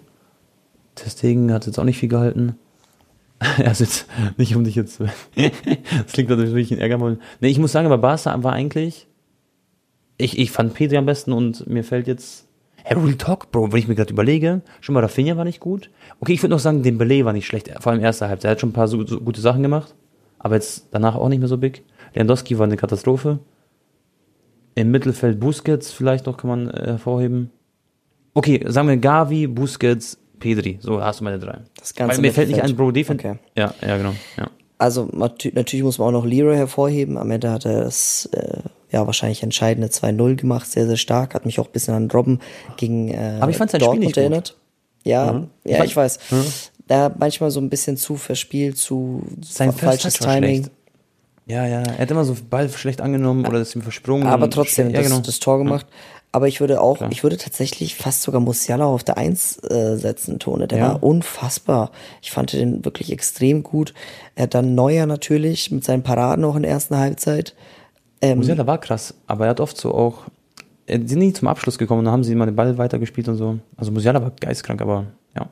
Testegen hat jetzt auch nicht viel gehalten. Also jetzt, nicht um dich jetzt, das klingt natürlich ein Ärger wollen. Nee, ich muss sagen, aber Barca war eigentlich, ich, ich fand Petri am besten und mir fällt jetzt, Hey, Real Talk, Bro, wenn ich mir gerade überlege, schon mal Rafinha war nicht gut. Okay, ich würde noch sagen, Dembele war nicht schlecht, vor allem erster Halbzeit. Er hat schon ein paar so, so gute Sachen gemacht, aber jetzt danach auch nicht mehr so big. Lewandowski war eine Katastrophe. Im Mittelfeld Busquets vielleicht noch kann man äh, hervorheben. Okay, sagen wir Gavi, Busquets, Pedri. So hast du meine drei. Das ganze Weil mir fällt nicht ein Bro Defense. Okay. Ja, ja, genau. Ja. Also natü- natürlich muss man auch noch Leroy hervorheben. Am Ende hat er das äh, ja wahrscheinlich entscheidende 2-0 gemacht, sehr, sehr stark. Hat mich auch ein bisschen an Robben gegen äh, Aber ich fand sein Spiel Dortmund nicht gut. erinnert. Ja, ja, fand- ich weiß. Da manchmal so ein bisschen zu verspielt, zu Sein fa- falsches Timing. Ja, ja. Er hat immer so Ball schlecht angenommen oder ist ihm versprungen. Aber trotzdem ja, das, genau. das Tor gemacht. Aber ich würde auch, Klar. ich würde tatsächlich fast sogar Musiala auf der Eins äh, setzen, Tone. Der Ja. war unfassbar. Ich fand den wirklich extrem gut. Er hat dann Neuer natürlich mit seinen Paraden auch in der ersten Halbzeit. Ähm, Musiala war krass, aber er hat oft so auch. äh, Die sind nie zum Abschluss gekommen, dann haben sie immer den Ball weitergespielt und so. Also Musiala war geistkrank, aber ja.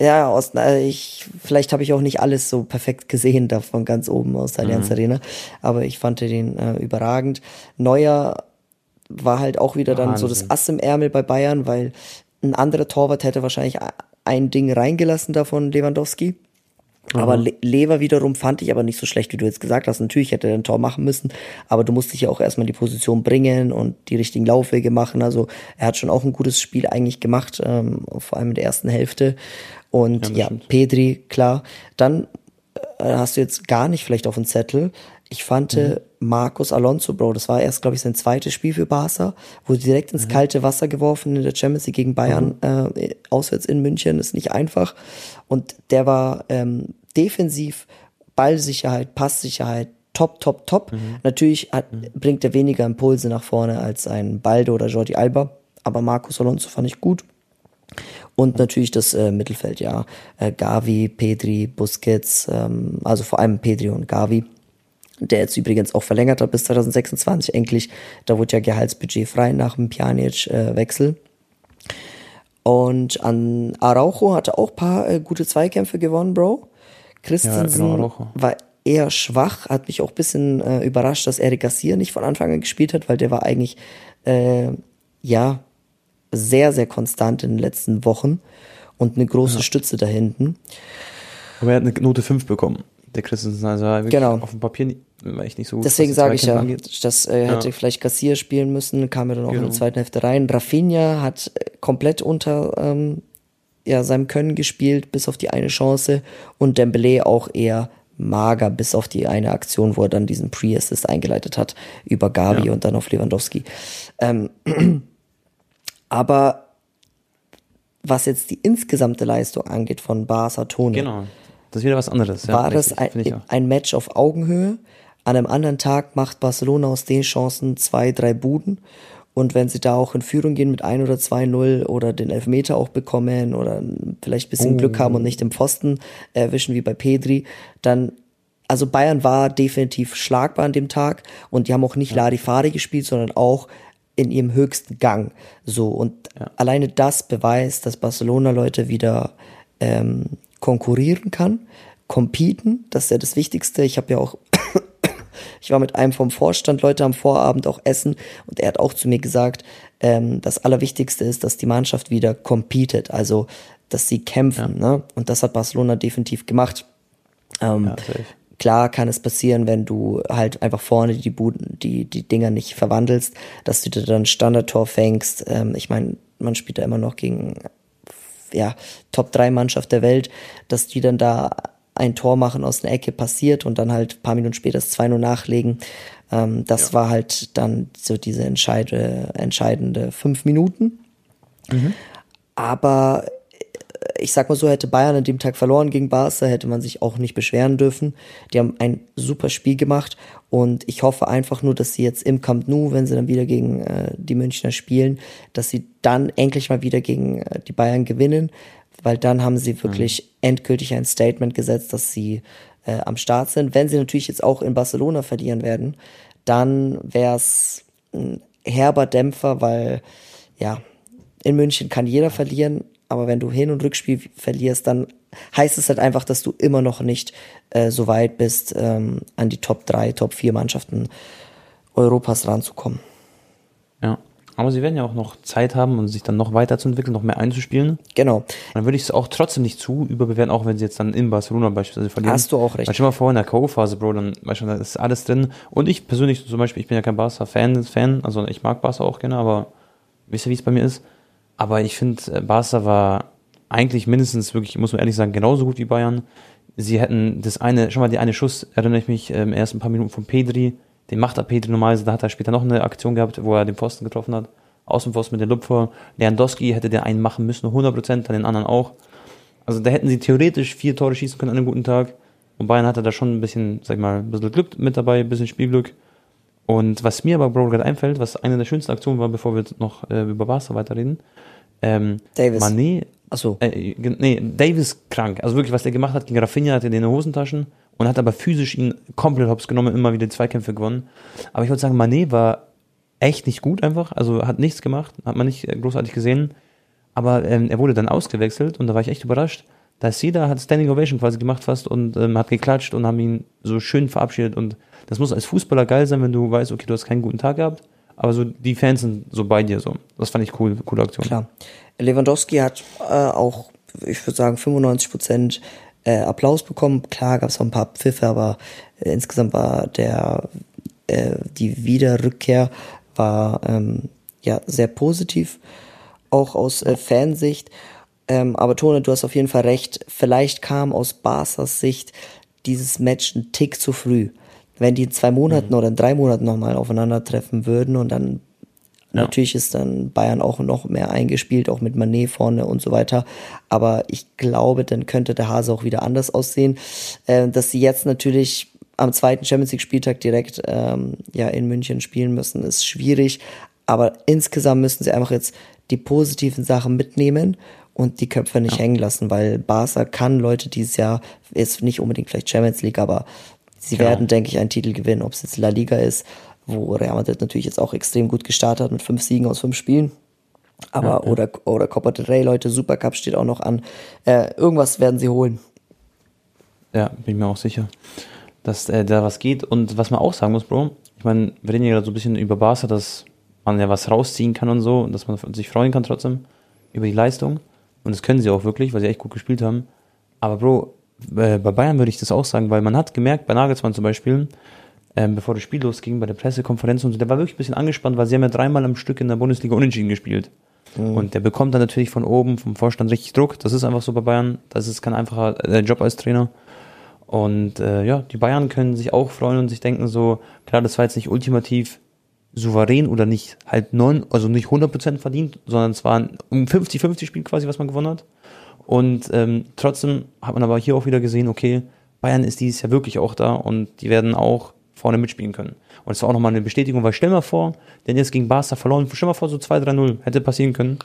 Ja, aus, äh, ich, vielleicht habe ich auch nicht alles so perfekt gesehen da von ganz oben aus der Allianz Mhm. Arena, aber ich fand den äh, überragend. Neuer war halt auch wieder dann so das Wahnsinn. Ass im Ärmel bei Bayern, weil ein anderer Torwart hätte wahrscheinlich ein Ding reingelassen davon Lewandowski. Aber Le Lever wiederum fand ich aber nicht so schlecht, wie du jetzt gesagt hast. Natürlich hätte er ein Tor machen müssen, aber du musst dich ja auch erstmal in die Position bringen und die richtigen Laufwege machen. Also er hat schon auch ein gutes Spiel eigentlich gemacht, ähm, vor allem in der ersten Hälfte. Und ja, stimmt. Pedri, klar. Dann äh, hast du jetzt gar nicht vielleicht auf dem Zettel. Ich fand äh, Marcos Alonso, Bro, das war erst, glaube ich, sein zweites Spiel für Barca, wurde direkt ins kalte Wasser geworfen in der Champions League gegen Bayern, äh, auswärts in München, ist nicht einfach. Und der war ähm, defensiv, Ballsicherheit, Passsicherheit, top, top, top. Natürlich hat, bringt er weniger Impulse nach vorne als ein Baldo oder Jordi Alba, aber Marcos Alonso fand ich gut. Und natürlich das äh, Mittelfeld, ja. Äh, Gavi, Pedri, Busquets, ähm, also vor allem Pedri und Gavi, der jetzt übrigens auch verlängert hat bis 2026 endlich. Da wurde ja Gehaltsbudget frei nach dem Pjanic-Wechsel. und an Araujo hatte auch paar äh, gute Zweikämpfe gewonnen, Bro. Christensen genau, Araujo. war eher schwach, hat mich auch ein bisschen äh, überrascht, dass Eric Garcia nicht von Anfang an gespielt hat, weil der war eigentlich, äh, ja, sehr, sehr konstant in den letzten Wochen und eine große Stütze da hinten. Aber er hat eine Note 5 bekommen. Der Christensen, also er wirklich Genau. auf dem Papier nicht, war echt nicht so. Deswegen sage ich ja, angeht. das äh, hätte Ja. vielleicht Garcia spielen müssen, kam er dann auch in Genau. der zweiten Hälfte rein. Rafinha hat äh, komplett unter ähm, ja, seinem Können gespielt, bis auf die eine Chance. Und Dembele auch eher mager, bis auf die eine Aktion, wo er dann diesen Pre-Assist eingeleitet hat über Gavi Ja. und dann auf Lewandowski. Ähm, aber was jetzt die insgesamte Leistung angeht von Barca Tone, Genau. Das ist wieder was anderes. ja, war das ein, ich ein Match auf Augenhöhe. An einem anderen Tag macht Barcelona aus den Chancen zwei, drei Buden. Und wenn sie da auch in Führung gehen mit 1 oder 2-0 oder den Elfmeter auch bekommen oder vielleicht ein bisschen Glück haben und nicht den Pfosten erwischen wie bei Pedri, dann, also Bayern war definitiv schlagbar an dem Tag und die haben auch nicht Larifari gespielt, sondern auch in ihrem höchsten Gang. So, und alleine das beweist, dass Barcelona Leute wieder ähm, konkurrieren kann, competen, das ist ja das Wichtigste. Ich habe ja auch, ich war mit einem vom Vorstand Leute am Vorabend auch essen und er hat auch zu mir gesagt, ähm, das Allerwichtigste ist, dass die Mannschaft wieder competet, also dass sie kämpfen. Ne? Und das hat Barcelona definitiv gemacht. Ähm, Ja. Klar kann es passieren, wenn du halt einfach vorne die Buden, die, die Dinger nicht verwandelst, dass du dir dann Standardtor fängst. Ähm, ich meine, man spielt da immer noch gegen ja, Top-3-Mannschaft der Welt, dass die dann da ein Tor machen aus einer Ecke passiert und dann halt ein paar Minuten später das 2-0 nachlegen. Ähm, das war halt dann so diese entscheide, entscheidende fünf Minuten. Aber äh, ich sag mal so, hätte Bayern an dem Tag verloren gegen Barca, hätte man sich auch nicht beschweren dürfen. Die haben ein super Spiel gemacht und ich hoffe einfach nur, dass sie jetzt im Camp Nou, wenn sie dann wieder gegen äh, die Münchner spielen, dass sie dann endlich mal wieder gegen äh, die Bayern gewinnen, weil dann haben sie wirklich endgültig ein Statement gesetzt, dass sie äh, am Start sind. Wenn sie natürlich jetzt auch in Barcelona verlieren werden, dann wäre es ein herber Dämpfer, weil ja, in München kann jeder verlieren, aber wenn du Hin- und Rückspiel verlierst, dann heißt es halt einfach, dass du immer noch nicht äh, so weit bist, ähm, an die Top 3, Top 4 Mannschaften Europas ranzukommen. Ja. Aber sie werden ja auch noch Zeit haben, um sich dann noch weiterzuentwickeln, noch mehr einzuspielen. Genau. Und dann würde ich es auch trotzdem nicht zu überbewerten, auch wenn sie jetzt dann in Barcelona beispielsweise verlieren. Hast du auch recht. Weil stell mal vor, in der K.O.-Phase, Bro, dann weißt du, da ist alles drin. Und ich persönlich zum Beispiel, ich bin ja kein Barca-Fan, Fan, also ich mag Barca auch gerne, aber wisst ihr, wie es bei mir ist? Aber ich finde, äh, Barca war eigentlich mindestens wirklich, muss man ehrlich sagen, genauso gut wie Bayern. Sie hätten das eine, schon mal die eine Schuss, erinnere ich mich, ähm, erst ein paar Minuten von Pedri, den macht er Pedri normalerweise, da hat er später noch eine Aktion gehabt, wo er den Pfosten getroffen hat. Außenpfosten mit dem Lupfer. Lewandowski hätte den einen machen müssen, 100%, dann den anderen auch. Also da hätten sie theoretisch vier Tore schießen können an einem guten Tag. Und Bayern hatte da schon ein bisschen, sag ich mal, ein bisschen Glück mit dabei, ein bisschen Spielglück. Und was mir aber, Bro, gerade einfällt, was eine der schönsten Aktionen war, bevor wir noch äh, über Barca weiterreden, ähm, Davis. Mané, Achso. äh, nee, Davis krank. Also wirklich, was der gemacht hat gegen Rafinha, hatte den in den Hosentaschen und hat aber physisch ihn komplett hops genommen, immer wieder die Zweikämpfe gewonnen. Aber ich wollte sagen, Mané war echt nicht gut einfach, also hat nichts gemacht, hat man nicht äh, großartig gesehen. Aber ähm, er wurde dann ausgewechselt und da war ich echt überrascht, da ist jeder, hat Standing Ovation quasi gemacht fast und ähm, hat geklatscht und haben ihn so schön verabschiedet und das muss als Fußballer geil sein, wenn du weißt, okay, du hast keinen guten Tag gehabt, aber so die Fans sind so bei dir so. Das fand ich cool, coole Aktion. Klar. Lewandowski hat äh, auch, ich würde sagen, 95 Prozent äh, Applaus bekommen. Klar gab es auch ein paar Pfiffe, aber äh, insgesamt war der äh, die Wiederrückkehr war ähm, ja sehr positiv, auch aus äh, Fansicht. Ähm, aber Tone, du hast auf jeden Fall recht. Vielleicht kam aus Barca's Sicht dieses Match ein Tick zu früh. Wenn die in zwei Monaten mhm. oder in drei Monaten nochmal aufeinandertreffen würden und dann ja. Natürlich ist dann Bayern auch noch mehr eingespielt, auch mit Manet vorne und so weiter. Aber ich glaube, dann könnte der Hase auch wieder anders aussehen. Äh, dass sie jetzt natürlich am zweiten Champions League Spieltag direkt ähm, ja in München spielen müssen, ist schwierig. Aber insgesamt müssen sie einfach jetzt die positiven Sachen mitnehmen und die Köpfe nicht ja. hängen lassen, weil Barca kann Leute dieses Jahr, ist nicht unbedingt vielleicht Champions League, aber sie genau. werden, denke ich, einen Titel gewinnen, ob es jetzt La Liga ist wo Real Madrid natürlich jetzt auch extrem gut gestartet hat mit fünf Siegen aus fünf Spielen. Aber ja, ja. oder oder Copa del Rey, Leute, Supercup steht auch noch an. Äh, irgendwas werden sie holen. Ja, bin ich mir auch sicher, dass äh, da was geht. Und was man auch sagen muss, Bro, ich meine, wir reden ja gerade so ein bisschen über Barca, dass man ja was rausziehen kann und so und dass man sich freuen kann trotzdem über die Leistung. Und das können sie auch wirklich, weil sie echt gut gespielt haben. Aber Bro, bei Bayern würde ich das auch sagen, weil man hat gemerkt, bei Nagelsmann zum Beispiel, ähm, bevor das Spiel losging, bei der Pressekonferenz und so, der war wirklich ein bisschen angespannt, weil sie haben ja dreimal am Stück in der Bundesliga unentschieden gespielt. Mhm. Und der bekommt dann natürlich von oben, vom Vorstand richtig Druck. Das ist einfach so bei Bayern. Das ist kein einfacher äh, Job als Trainer. Und äh, ja, die Bayern können sich auch freuen und sich denken so, klar, das war jetzt nicht ultimativ souverän oder nicht halt neun, also nicht 100% verdient, sondern es war ein um 50-50 Spiel quasi, was man gewonnen hat. Und ähm, trotzdem hat man aber hier auch wieder gesehen, okay, Bayern ist dieses Jahr wirklich auch da und die werden auch vorne mitspielen können. Und es war auch nochmal eine Bestätigung, weil stell mal vor, denn jetzt gegen Barca verloren, stell mal vor, so 2-3-0 hätte passieren können.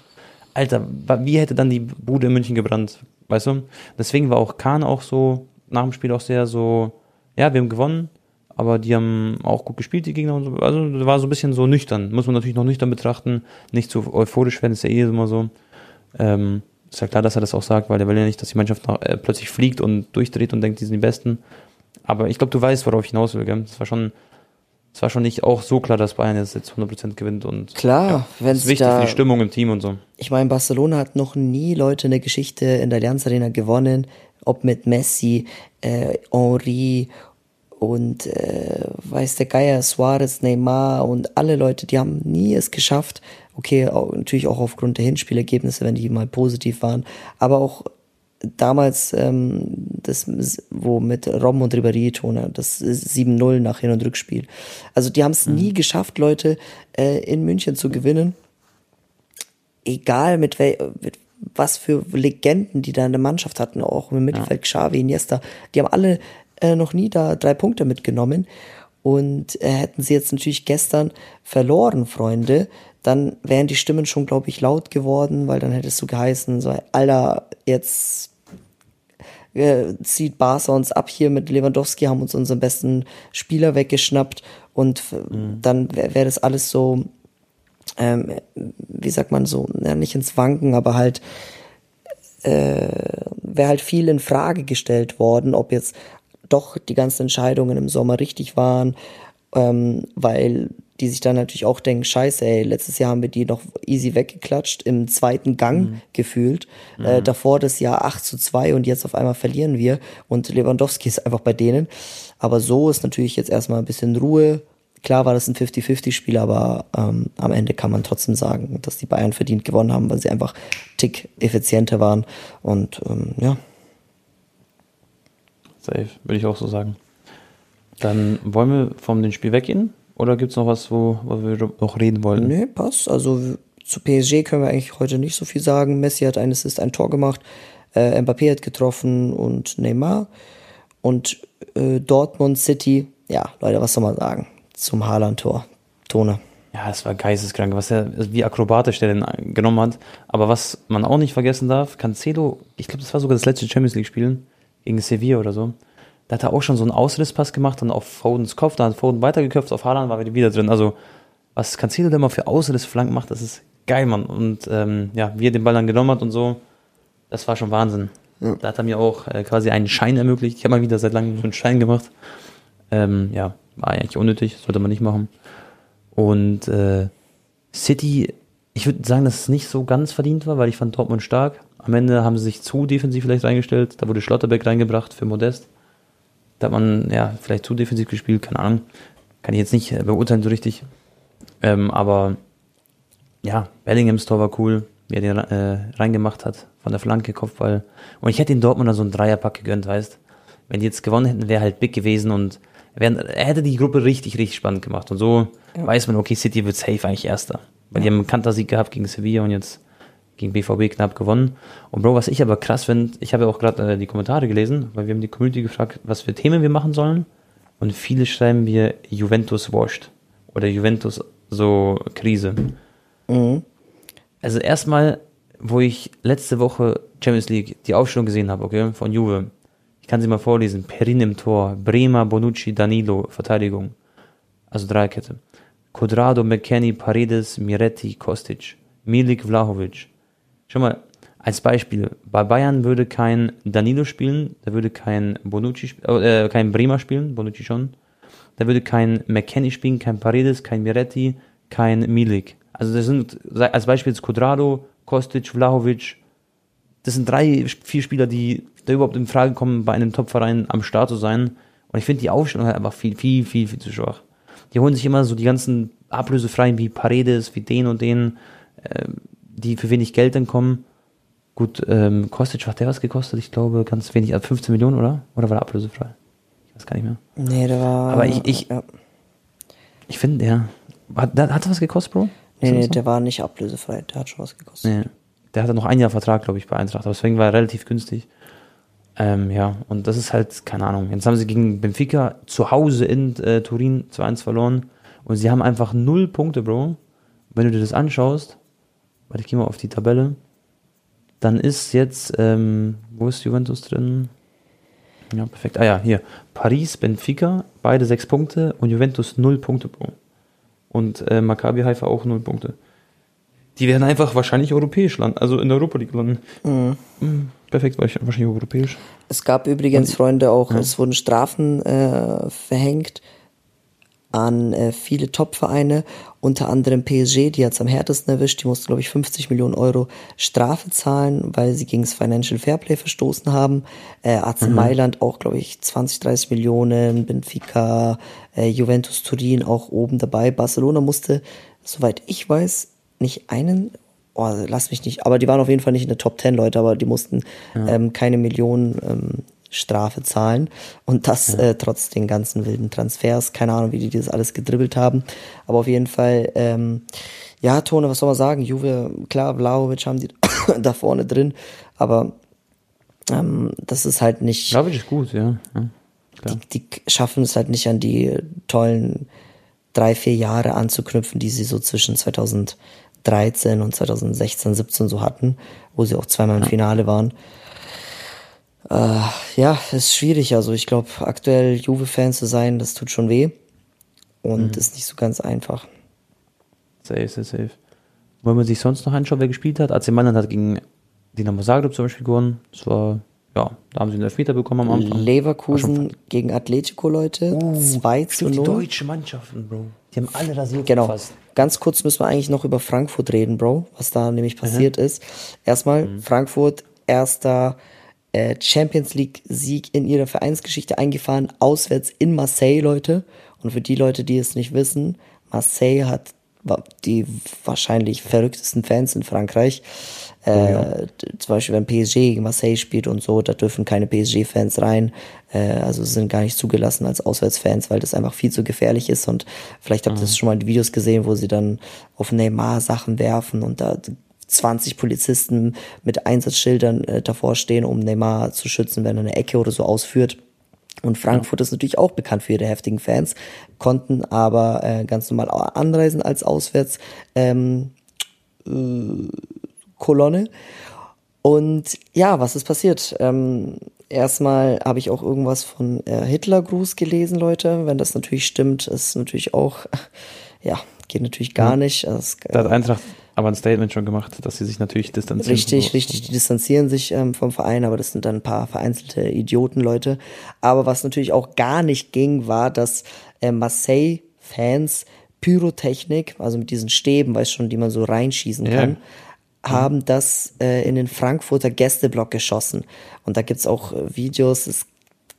Alter, wie hätte dann die Bude in München gebrannt, weißt du? Deswegen war auch Kahn auch so, nach dem Spiel auch sehr so, ja, wir haben gewonnen, aber die haben auch gut gespielt, die Gegner und so. Also war so ein bisschen so nüchtern. Muss man natürlich noch nüchtern betrachten, nicht zu euphorisch werden, ist ja eh immer so. Ähm, ist ja klar, dass er das auch sagt, weil er will ja nicht, dass die Mannschaft nach, äh, plötzlich fliegt und durchdreht und denkt, die sind die Besten. Aber ich glaube, du weißt, worauf ich hinaus will. Gell? Das war schon, das war schon nicht auch so klar, dass Bayern jetzt, jetzt 100% gewinnt. Und, klar, ja, wenn es wichtig da, für die Stimmung im Team und so. Ich meine, Barcelona hat noch nie Leute in der Geschichte in der Allianz Arena gewonnen, ob mit Messi, äh, Henri und äh, weiß der Geier, Suarez, Neymar und alle Leute, die haben nie es geschafft. Okay, auch, natürlich auch aufgrund der Hinspielergebnisse, wenn die mal positiv waren, aber auch damals, ähm, das, wo mit Rom und Ribéry Tone, das 7-0 nach Hin- und Rückspiel. Also die haben es mhm. nie geschafft, Leute äh, in München zu gewinnen. Egal mit, mit was für Legenden die da in der Mannschaft hatten, auch im Mittelfeld. Xavi, Iniesta, die haben alle äh, noch nie da drei Punkte mitgenommen. Und äh, hätten sie jetzt natürlich gestern verloren, Freunde, dann wären die Stimmen schon, glaube ich, laut geworden, weil dann hättest du geheißen, so, Alter, jetzt äh, zieht Barca uns ab hier mit Lewandowski, haben uns unseren besten Spieler weggeschnappt und mhm. dann wäre wär das alles so, ähm, wie sagt man so, ja, nicht ins Wanken, aber halt äh, wäre halt viel in Frage gestellt worden, ob jetzt doch die ganzen Entscheidungen im Sommer richtig waren, ähm, weil die sich dann natürlich auch denken, scheiße, ey, letztes Jahr haben wir die noch easy weggeklatscht, im zweiten Gang mhm. gefühlt. Mhm. Äh, davor das Jahr 8 zu 2 und jetzt auf einmal verlieren wir und Lewandowski ist einfach bei denen. Aber so ist natürlich jetzt erstmal ein bisschen Ruhe. Klar war das ein 50-50-Spiel, aber ähm, am Ende kann man trotzdem sagen, dass die Bayern verdient gewonnen haben, weil sie einfach tick effizienter waren. Und ähm, ja. Safe, würde ich auch so sagen. Dann wollen wir vom dem Spiel weggehen oder gibt es noch was, wo, wo wir noch reden wollen? Nee, passt. Also zu PSG können wir eigentlich heute nicht so viel sagen. Messi hat ein Assist, ein Tor gemacht. Äh, Mbappé hat getroffen und Neymar. Und äh, Dortmund City, ja, Leute, was soll man sagen? Zum Haaland-Tor. Tone. Ja, das war geisteskrank, was er, wie akrobatisch der den genommen hat. Aber was man auch nicht vergessen darf, Cancelo, ich glaube, das war sogar das letzte Champions League-Spiel gegen Sevilla oder so da hat er auch schon so einen Ausrisspass gemacht und auf Fodens Kopf, da hat Foden weitergeköpft, auf Haaland war wieder drin. Also, was Cancelo denn mal für Ausrissflanken macht, das ist geil, Mann. Und ähm, ja, wie er den Ball dann genommen hat und so, das war schon Wahnsinn. Ja. Da hat er mir auch äh, quasi einen Schein ermöglicht. Ich habe mal wieder seit langem so einen Schein gemacht. Ähm, ja, war eigentlich unnötig, sollte man nicht machen. Und äh, City, ich würde sagen, dass es nicht so ganz verdient war, weil ich fand Dortmund stark. Am Ende haben sie sich zu defensiv vielleicht reingestellt. Da wurde Schlotterbeck reingebracht für Modest. Da hat man ja vielleicht zu defensiv gespielt, keine Ahnung. Kann ich jetzt nicht äh, beurteilen so richtig. Ähm, aber ja, Bellinghams Tor war cool, wie er den äh, reingemacht hat von der Flanke, Kopfball. Und ich hätte den Dortmunder so einen Dreierpack gegönnt, weißt Wenn die jetzt gewonnen hätten, wäre halt big gewesen und er hätte die Gruppe richtig, richtig spannend gemacht. Und so ja. weiß man, okay, City wird safe eigentlich Erster. Weil ja. die haben einen Kantersieg gehabt gegen Sevilla und jetzt gegen BVB knapp gewonnen. Und Bro, was ich aber krass finde, ich habe ja auch gerade äh, die Kommentare gelesen, weil wir haben die Community gefragt, was für Themen wir machen sollen. Und viele schreiben wir Juventus washed. Oder Juventus so Krise. Mhm. Also erstmal, wo ich letzte Woche Champions League die Aufstellung gesehen habe, okay, von Juve. Ich kann sie mal vorlesen. Perin im Tor, Bremer, Bonucci, Danilo, Verteidigung. Also Dreierkette. Quadrado, McKenny, Paredes, Miretti, Kostic. Milik, Vlahovic. Schau mal, als Beispiel, bei Bayern würde kein Danilo spielen, da würde kein Bonucci, äh, kein Bremer spielen, Bonucci schon. Da würde kein McKenny spielen, kein Paredes, kein Miretti, kein Milik. Also das sind als Beispiel Quadrado, Kostic, Vlahovic. Das sind drei, vier Spieler, die da überhaupt in Frage kommen, bei einem Topverein am Start zu sein. Und ich finde die Aufstellung halt einfach viel, viel, viel, viel zu schwach. Die holen sich immer so die ganzen Ablösefreien wie Paredes, wie den und den, äh, die für wenig Geld dann kommen. Gut, ähm, Kostic, hat der was gekostet? Ich glaube, ganz wenig, also 15 Millionen, oder? Oder war der ablösefrei? Ich weiß gar nicht mehr. Nee, der war. Aber ich, ich, ja. ich finde, der. Hat, hat er was gekostet, Bro? Nee, nee, der war nicht ablösefrei, der hat schon was gekostet. Nee. Der hatte noch ein Jahr Vertrag, glaube ich, bei Eintracht, aber deswegen war er relativ günstig. Ähm, ja, und das ist halt, keine Ahnung. Jetzt haben sie gegen Benfica zu Hause in äh, Turin 2-1 verloren und sie haben einfach null Punkte, Bro. Wenn du dir das anschaust, warte, ich gehe mal auf die Tabelle dann ist jetzt, ähm, wo ist Juventus drin? Ja, perfekt. Ah ja, hier. Paris, Benfica, beide sechs Punkte und Juventus null Punkte. Und äh, Maccabi Haifa auch null Punkte. Die werden einfach wahrscheinlich europäisch landen, also in der Europa League landen. Mhm. Mhm, perfekt, wahrscheinlich europäisch. Es gab übrigens, Freunde, auch, ja. es wurden Strafen äh, verhängt an äh, viele Top-Vereine, unter anderem PSG, die hat es am härtesten erwischt, die musste, glaube ich, 50 Millionen Euro Strafe zahlen, weil sie gegen das Financial Fairplay verstoßen haben. Äh, AC mhm. Mailand auch, glaube ich, 20, 30 Millionen, Benfica, äh, Juventus Turin auch oben dabei. Barcelona musste, soweit ich weiß, nicht einen oh, lass mich nicht, aber die waren auf jeden Fall nicht in der Top 10, Leute, aber die mussten ja. ähm, keine Millionen ähm, Strafe zahlen und das ja. äh, trotz den ganzen wilden Transfers. Keine Ahnung, wie die das alles gedribbelt haben, aber auf jeden Fall, ähm, ja, Tone, was soll man sagen? Juve, klar, Vlaovic haben die da vorne drin, aber ähm, das ist halt nicht. Vlaovic ist gut, ja. ja die, die schaffen es halt nicht an die tollen drei, vier Jahre anzuknüpfen, die sie so zwischen 2013 und 2016, 17 so hatten, wo sie auch zweimal im. Finale waren. Äh, ja, ist schwierig. Also ich glaube, aktuell Juve-Fan zu sein, das tut schon weh. Und mhm. ist nicht so ganz einfach. Safe, safe, safe. Wollen wir sich sonst noch anschauen, wer gespielt hat? AC Mailand hat gegen Dinamo Zagreb zum Beispiel gewonnen. Das war, ja, da haben sie einen Elfmeter bekommen am Anfang. Leverkusen gegen Atletico, Leute. Uh, 2 zu 0. Die deutsche Mannschaften, Bro. Die haben alle rasiert genau. fast. Ganz kurz müssen wir eigentlich noch über Frankfurt reden, Bro. Was da nämlich passiert mhm. ist. Erstmal, mhm. Frankfurt, erster Champions League Sieg in ihrer Vereinsgeschichte eingefahren, auswärts in Marseille, Leute. Und für die Leute, die es nicht wissen, Marseille hat die wahrscheinlich verrücktesten Fans in Frankreich. Äh, oh, ja. Zum Beispiel, wenn PSG gegen Marseille spielt und so, da dürfen keine PSG-Fans rein. Äh, also sind gar nicht zugelassen als Auswärtsfans, weil das einfach viel zu gefährlich ist. Und vielleicht habt ihr mhm. schon mal die Videos gesehen, wo sie dann auf Neymar Sachen werfen und da 20 Polizisten mit Einsatzschildern äh, davor stehen, um Neymar zu schützen, wenn er eine Ecke oder so ausführt. Und Frankfurt ist natürlich auch bekannt für ihre heftigen Fans, konnten aber äh, ganz normal anreisen als Auswärts ähm, äh, Kolonne. Und ja, was ist passiert? Ähm, erstmal habe ich auch irgendwas von äh, Hitlergruß gelesen, Leute. Wenn das natürlich stimmt, ist natürlich auch ja geht natürlich gar nicht. Das, Da hat Eintracht aber ein Statement schon gemacht, dass sie sich natürlich distanzieren. Richtig, richtig, die distanzieren sich ähm, vom Verein, aber das sind dann ein paar vereinzelte Idiotenleute. Aber was natürlich auch gar nicht ging, war, dass äh, Marseille-Fans Pyrotechnik, also mit diesen Stäben, weißt schon, die man so reinschießen Ja. kann, haben das äh, in den Frankfurter Gästeblock geschossen. Und da gibt's auch äh, Videos, ist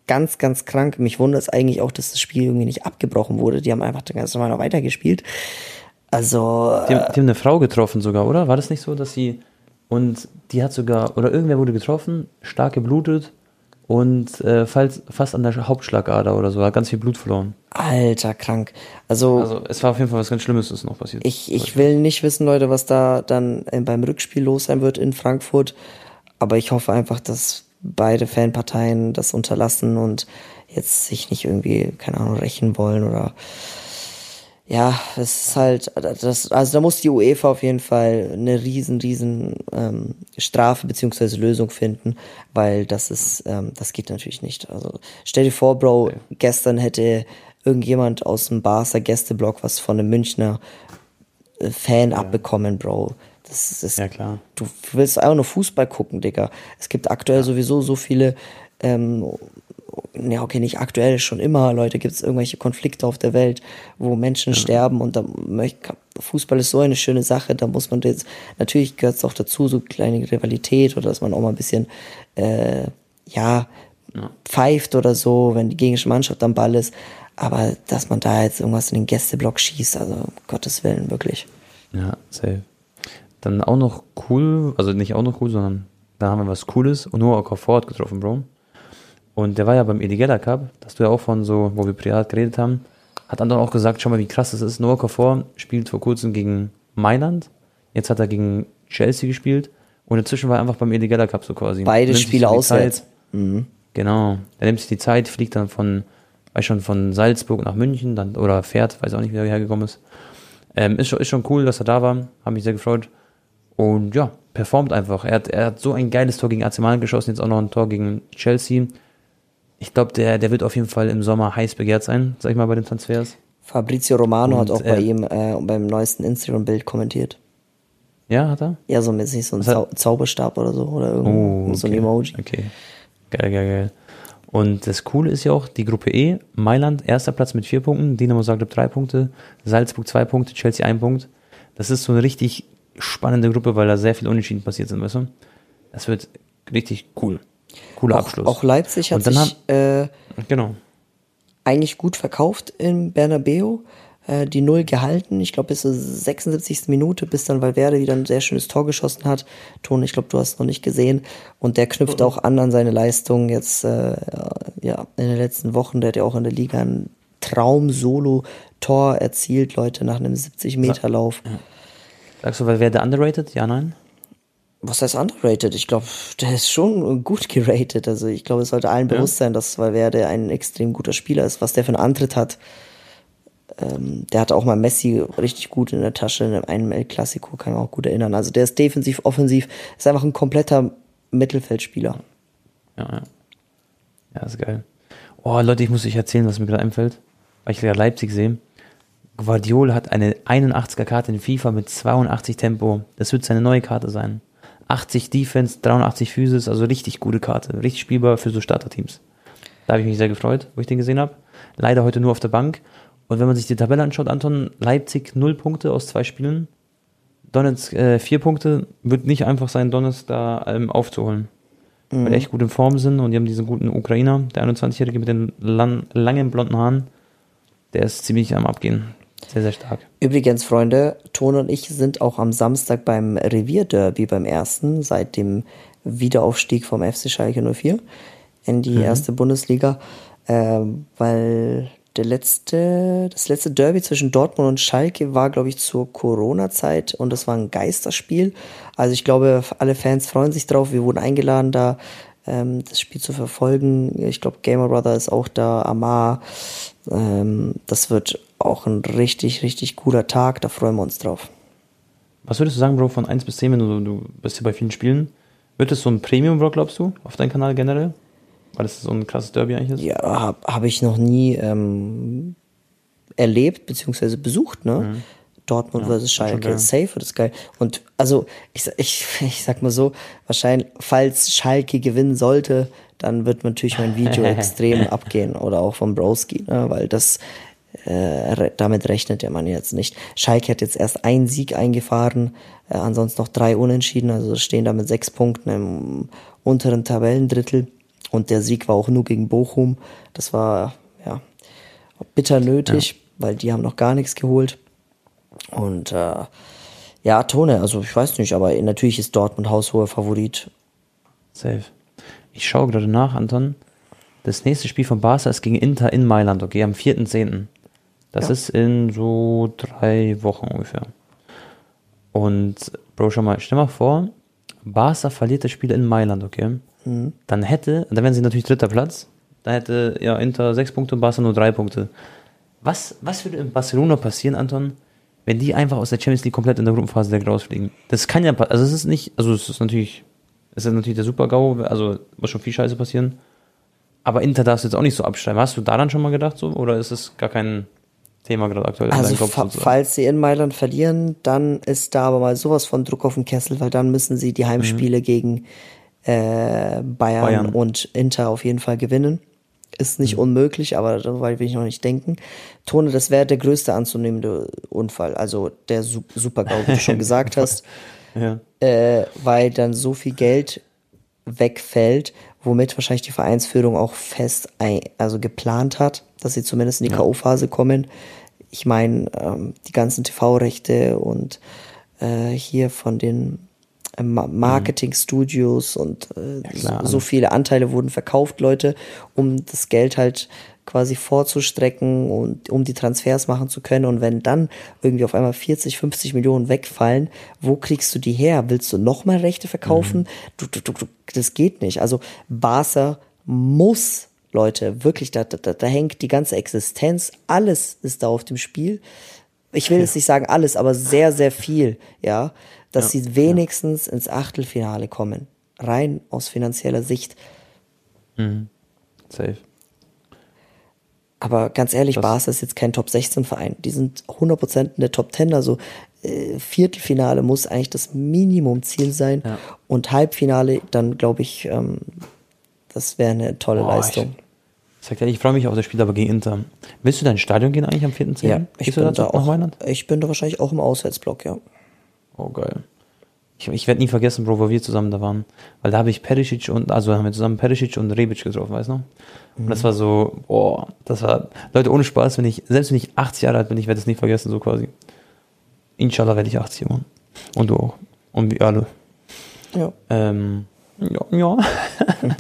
ganz, ganz krank. Mich wundert es eigentlich auch, dass das Spiel irgendwie nicht abgebrochen wurde. Die haben einfach ganz normal noch weitergespielt. Also, Die, haben- die haben eine Frau getroffen sogar, oder? War das nicht so, dass sie. Und die hat sogar. Oder irgendwer wurde getroffen, stark geblutet und äh, falls, fast an der Hauptschlagader oder so, hat ganz viel Blut verloren. alter, krank. Also, Also es war auf jeden Fall was ganz Schlimmes, ist noch passiert. Ich, ich will nicht wissen, Leute, was da dann äh, beim Rückspiel los sein wird in Frankfurt. Aber ich hoffe einfach, dass beide Fanparteien das unterlassen und jetzt sich nicht irgendwie, keine Ahnung, rächen wollen oder ja, es ist halt, das, also da muss die UEFA auf jeden Fall eine riesen, riesen ähm, Strafe beziehungsweise Lösung finden, weil das ist, ähm, das geht natürlich nicht. Also stell dir vor, Bro, gestern hätte irgendjemand aus dem Barca Gästeblock was von einem Münchner äh, Fan abbekommen, Bro. Das ist, das, Ja, klar. Du willst einfach nur Fußball gucken, Digga. Es gibt aktuell sowieso so viele, ähm, ja, okay, nicht aktuell, schon immer, Leute, gibt es irgendwelche Konflikte auf der Welt, wo Menschen sterben und da möchte, Fußball ist so eine schöne Sache, da muss man jetzt, natürlich gehört es auch dazu, so kleine Rivalität oder dass man auch mal ein bisschen, äh, ja, pfeift oder so, wenn die gegnerische Mannschaft am Ball ist, aber dass man da jetzt irgendwas in den Gästeblock schießt, also um Gottes Willen, wirklich. Ja, safe. Dann auch noch cool, also nicht auch noch cool, sondern da haben wir was Cooles. Und Noah Okafor hat getroffen, Bro. Und der war ja beim Edigella Cup, das du ja auch von so, wo wir privat geredet haben, hat dann auch gesagt, schau mal, wie krass das ist. Noah Okafor spielt vor kurzem gegen Mailand, jetzt hat er gegen Chelsea gespielt und inzwischen war er einfach beim Edigella Cup so quasi. Beide Spiele auswärts. Zeit. Genau. Er nimmt sich die Zeit, fliegt dann von, weiß schon, von Salzburg nach München, dann, oder fährt, weiß auch nicht, wie er hergekommen ist. Ähm, ist, schon, ist schon cool, dass er da war, hat mich sehr gefreut. Und ja, performt einfach. Er hat, er hat so ein geiles Tor gegen AC Mailand geschossen, jetzt auch noch ein Tor gegen Chelsea. Ich glaube, der, der wird auf jeden Fall im Sommer heiß begehrt sein, sag ich mal, bei den Transfers. Fabrizio Romano hat Und, auch bei äh, ihm äh, beim neuesten Instagram-Bild kommentiert. Ja, hat er? Ja, so mäßig so ein hat- Zau Zauberstab oder so oder irgend Oh, so ein okay. Emoji. Okay. Geil, geil, geil. Und das Coole ist ja auch, die Gruppe E, Mailand, erster Platz mit vier Punkten, Dinamo Zagreb drei Punkte, Salzburg zwei Punkte, Chelsea ein Punkt. Das ist so eine richtig spannende Gruppe, weil da sehr viel Unentschieden passiert sind, weißt du? Das wird richtig cool. Cooler Auch, Abschluss. auch Leipzig hat sich äh, genau. eigentlich gut verkauft in Bernabeu. Äh, die Null gehalten. Ich glaube, bis zur 76. Minute, bis dann Valverde wieder ein sehr schönes Tor geschossen hat. Ton, ich glaube, du hast es noch nicht gesehen. Und der knüpft auch an an seine Leistung jetzt äh, ja, in den letzten Wochen. Der hat ja auch in der Liga ein Traum-Solo-Tor erzielt, Leute, nach einem 70-Meter-Lauf. Sagst du, der underrated? Ja, nein? Was heißt underrated? Ich glaube, der ist schon gut geratet. Also ich glaube, es sollte allen bewusst sein, dass Valverde ein extrem guter Spieler ist. Was der für einen Antritt hat, ähm, der hatte auch mal Messi richtig gut in der Tasche in einem El Clasico, kann mich auch gut erinnern. Also der ist defensiv, offensiv, ist einfach ein kompletter Mittelfeldspieler. Ja, ja. Ja, ist geil. Oh, Leute, ich muss euch erzählen, was mir gerade einfällt, weil ich gerade Leipzig sehe. Guardiola hat eine 81er Karte in FIFA mit 82 Tempo. Das wird seine neue Karte sein. 80 Defense, 83 Physis, also richtig gute Karte. Richtig spielbar für so Starterteams. Da habe ich mich sehr gefreut, wo ich den gesehen habe. Leider heute nur auf der Bank. Und wenn man sich die Tabelle anschaut, Anton, Leipzig 0 Punkte aus zwei Spielen. Donetsk äh, 4 Punkte. Wird nicht einfach sein, Donetsk da ähm, aufzuholen. Weil die echt gut in Form sind und die haben diesen guten Ukrainer, der 21-Jährige mit den lang, langen blonden Haaren. Der ist ziemlich am Abgehen. Sehr, sehr stark. Übrigens, Freunde, Ton und ich sind auch am Samstag beim Revierderby beim ersten, seit dem Wiederaufstieg vom FC Schalke 04 in die erste Bundesliga, ähm, weil der letzte, das letzte Derby zwischen Dortmund und Schalke war, glaube ich, zur Corona-Zeit und das war ein Geisterspiel. Also ich glaube, alle Fans freuen sich drauf. Wir wurden eingeladen, da ähm, das Spiel zu verfolgen. Ich glaube, Gamer Brother ist auch da, Amar. Ähm, das wird auch ein richtig, richtig cooler Tag. Da freuen wir uns drauf. Was würdest du sagen, Bro, von 1 bis 10, wenn du, du bist ja bei vielen Spielen? Wird es so ein Premium-Bro, glaubst du, auf deinem Kanal generell? Weil es so ein krasses Derby eigentlich ist? Ja, habe hab ich noch nie ähm, erlebt beziehungsweise besucht. Ne? Dortmund Ja, versus Schalke. Safe wird es geil. Und also, ich, ich, ich sag mal so, wahrscheinlich, falls Schalke gewinnen sollte, dann wird natürlich mein Video extrem abgehen. Oder auch von Broski, ne? weil das äh, damit rechnet der Mann jetzt nicht. Schalke hat jetzt erst einen Sieg eingefahren, äh, ansonsten noch drei Unentschieden, also stehen da mit sechs Punkten im unteren Tabellendrittel. Und der Sieg war auch nur gegen Bochum. Das war ja bitter nötig, weil die haben noch gar nichts geholt. Und äh, ja, Tone, also ich weiß nicht, aber natürlich ist Dortmund haushoher Favorit. Safe. Ich schaue gerade nach, Anton. Das nächste Spiel von Barca ist gegen Inter in Mailand, okay, am 4.10. Das Ja. ist in so drei Wochen ungefähr. Und, Bro, schau mal, stell mal vor, Barca verliert das Spiel in Mailand, okay? Dann hätte, dann wären sie natürlich dritter Platz. Dann hätte ja Inter sechs Punkte und Barca nur drei Punkte. Was, was würde in Barcelona passieren, Anton, wenn die einfach aus der Champions League komplett in der Gruppenphase direkt rausfliegen? Das kann ja, also es ist nicht, also es ist natürlich, es ist natürlich der Super-GAU, also muss schon viel Scheiße passieren. Aber Inter darfst du jetzt auch nicht so abschreiben. Hast du daran schon mal gedacht so? Oder ist es gar kein Thema gerade aktuell in Also deinem Kopf? sozusagen? falls sie in Mailand verlieren, dann ist da aber mal sowas von Druck auf den Kessel, weil dann müssen sie die Heimspiele gegen äh, Bayern, Bayern. und Inter auf jeden Fall gewinnen. Ist nicht unmöglich, aber soweit will ich noch nicht denken. Tone, das wäre der größte anzunehmende Unfall. Also der Su Super-GAU, wie du schon gesagt hast. Ja. äh, weil dann so viel Geld wegfällt, womit wahrscheinlich die Vereinsführung auch fest ein, also geplant hat, dass sie zumindest in die K.O.-Phase kommen. Ich meine, ähm, die ganzen TV-Rechte und äh, hier von den äh, Ma- Marketing-Studios und äh, klar, so, so viele Anteile wurden verkauft, Leute, um das Geld halt quasi vorzustrecken und um die Transfers machen zu können. Und wenn dann irgendwie auf einmal 40, 50 Millionen wegfallen, wo kriegst du die her? Willst du nochmal Rechte verkaufen? Du, du, du, du, das geht nicht. Also Barca muss, Leute, wirklich, da, da, da hängt die ganze Existenz, alles ist da auf dem Spiel. Ich will jetzt nicht sagen alles, aber sehr, sehr viel, ja, dass sie wenigstens ins Achtelfinale kommen. Rein aus finanzieller Sicht. Safe. Aber ganz ehrlich, Das- Barca ist jetzt kein Top 16 Verein. Die sind 100% in der Top 10. Also äh, Viertelfinale muss eigentlich das Minimumziel sein. Ja. Und Halbfinale, dann glaube ich, ähm, das wäre eine tolle Boah, Leistung. Ich sag dir, ich freue mich auf das Spiel aber gegen Inter. Willst du dein Stadion gehen eigentlich am 4.10.? Ja, ich Gehst bin, da auch, ich bin da wahrscheinlich auch im Auswärtsblock, ja. Oh, geil. Ich, ich werde nie vergessen, Bro, wo wir zusammen da waren. Weil da habe ich Perisic und, also haben wir zusammen Perisic und Rebic getroffen, weißt du noch? Und das war so, boah, das war, Leute, ohne Spaß, wenn ich, selbst wenn ich 80 Jahre alt bin, ich werde das nie vergessen, so quasi. Inshallah werde ich 80 Mann. Und du auch. Und wir alle. Ja. Ähm, ja, ja.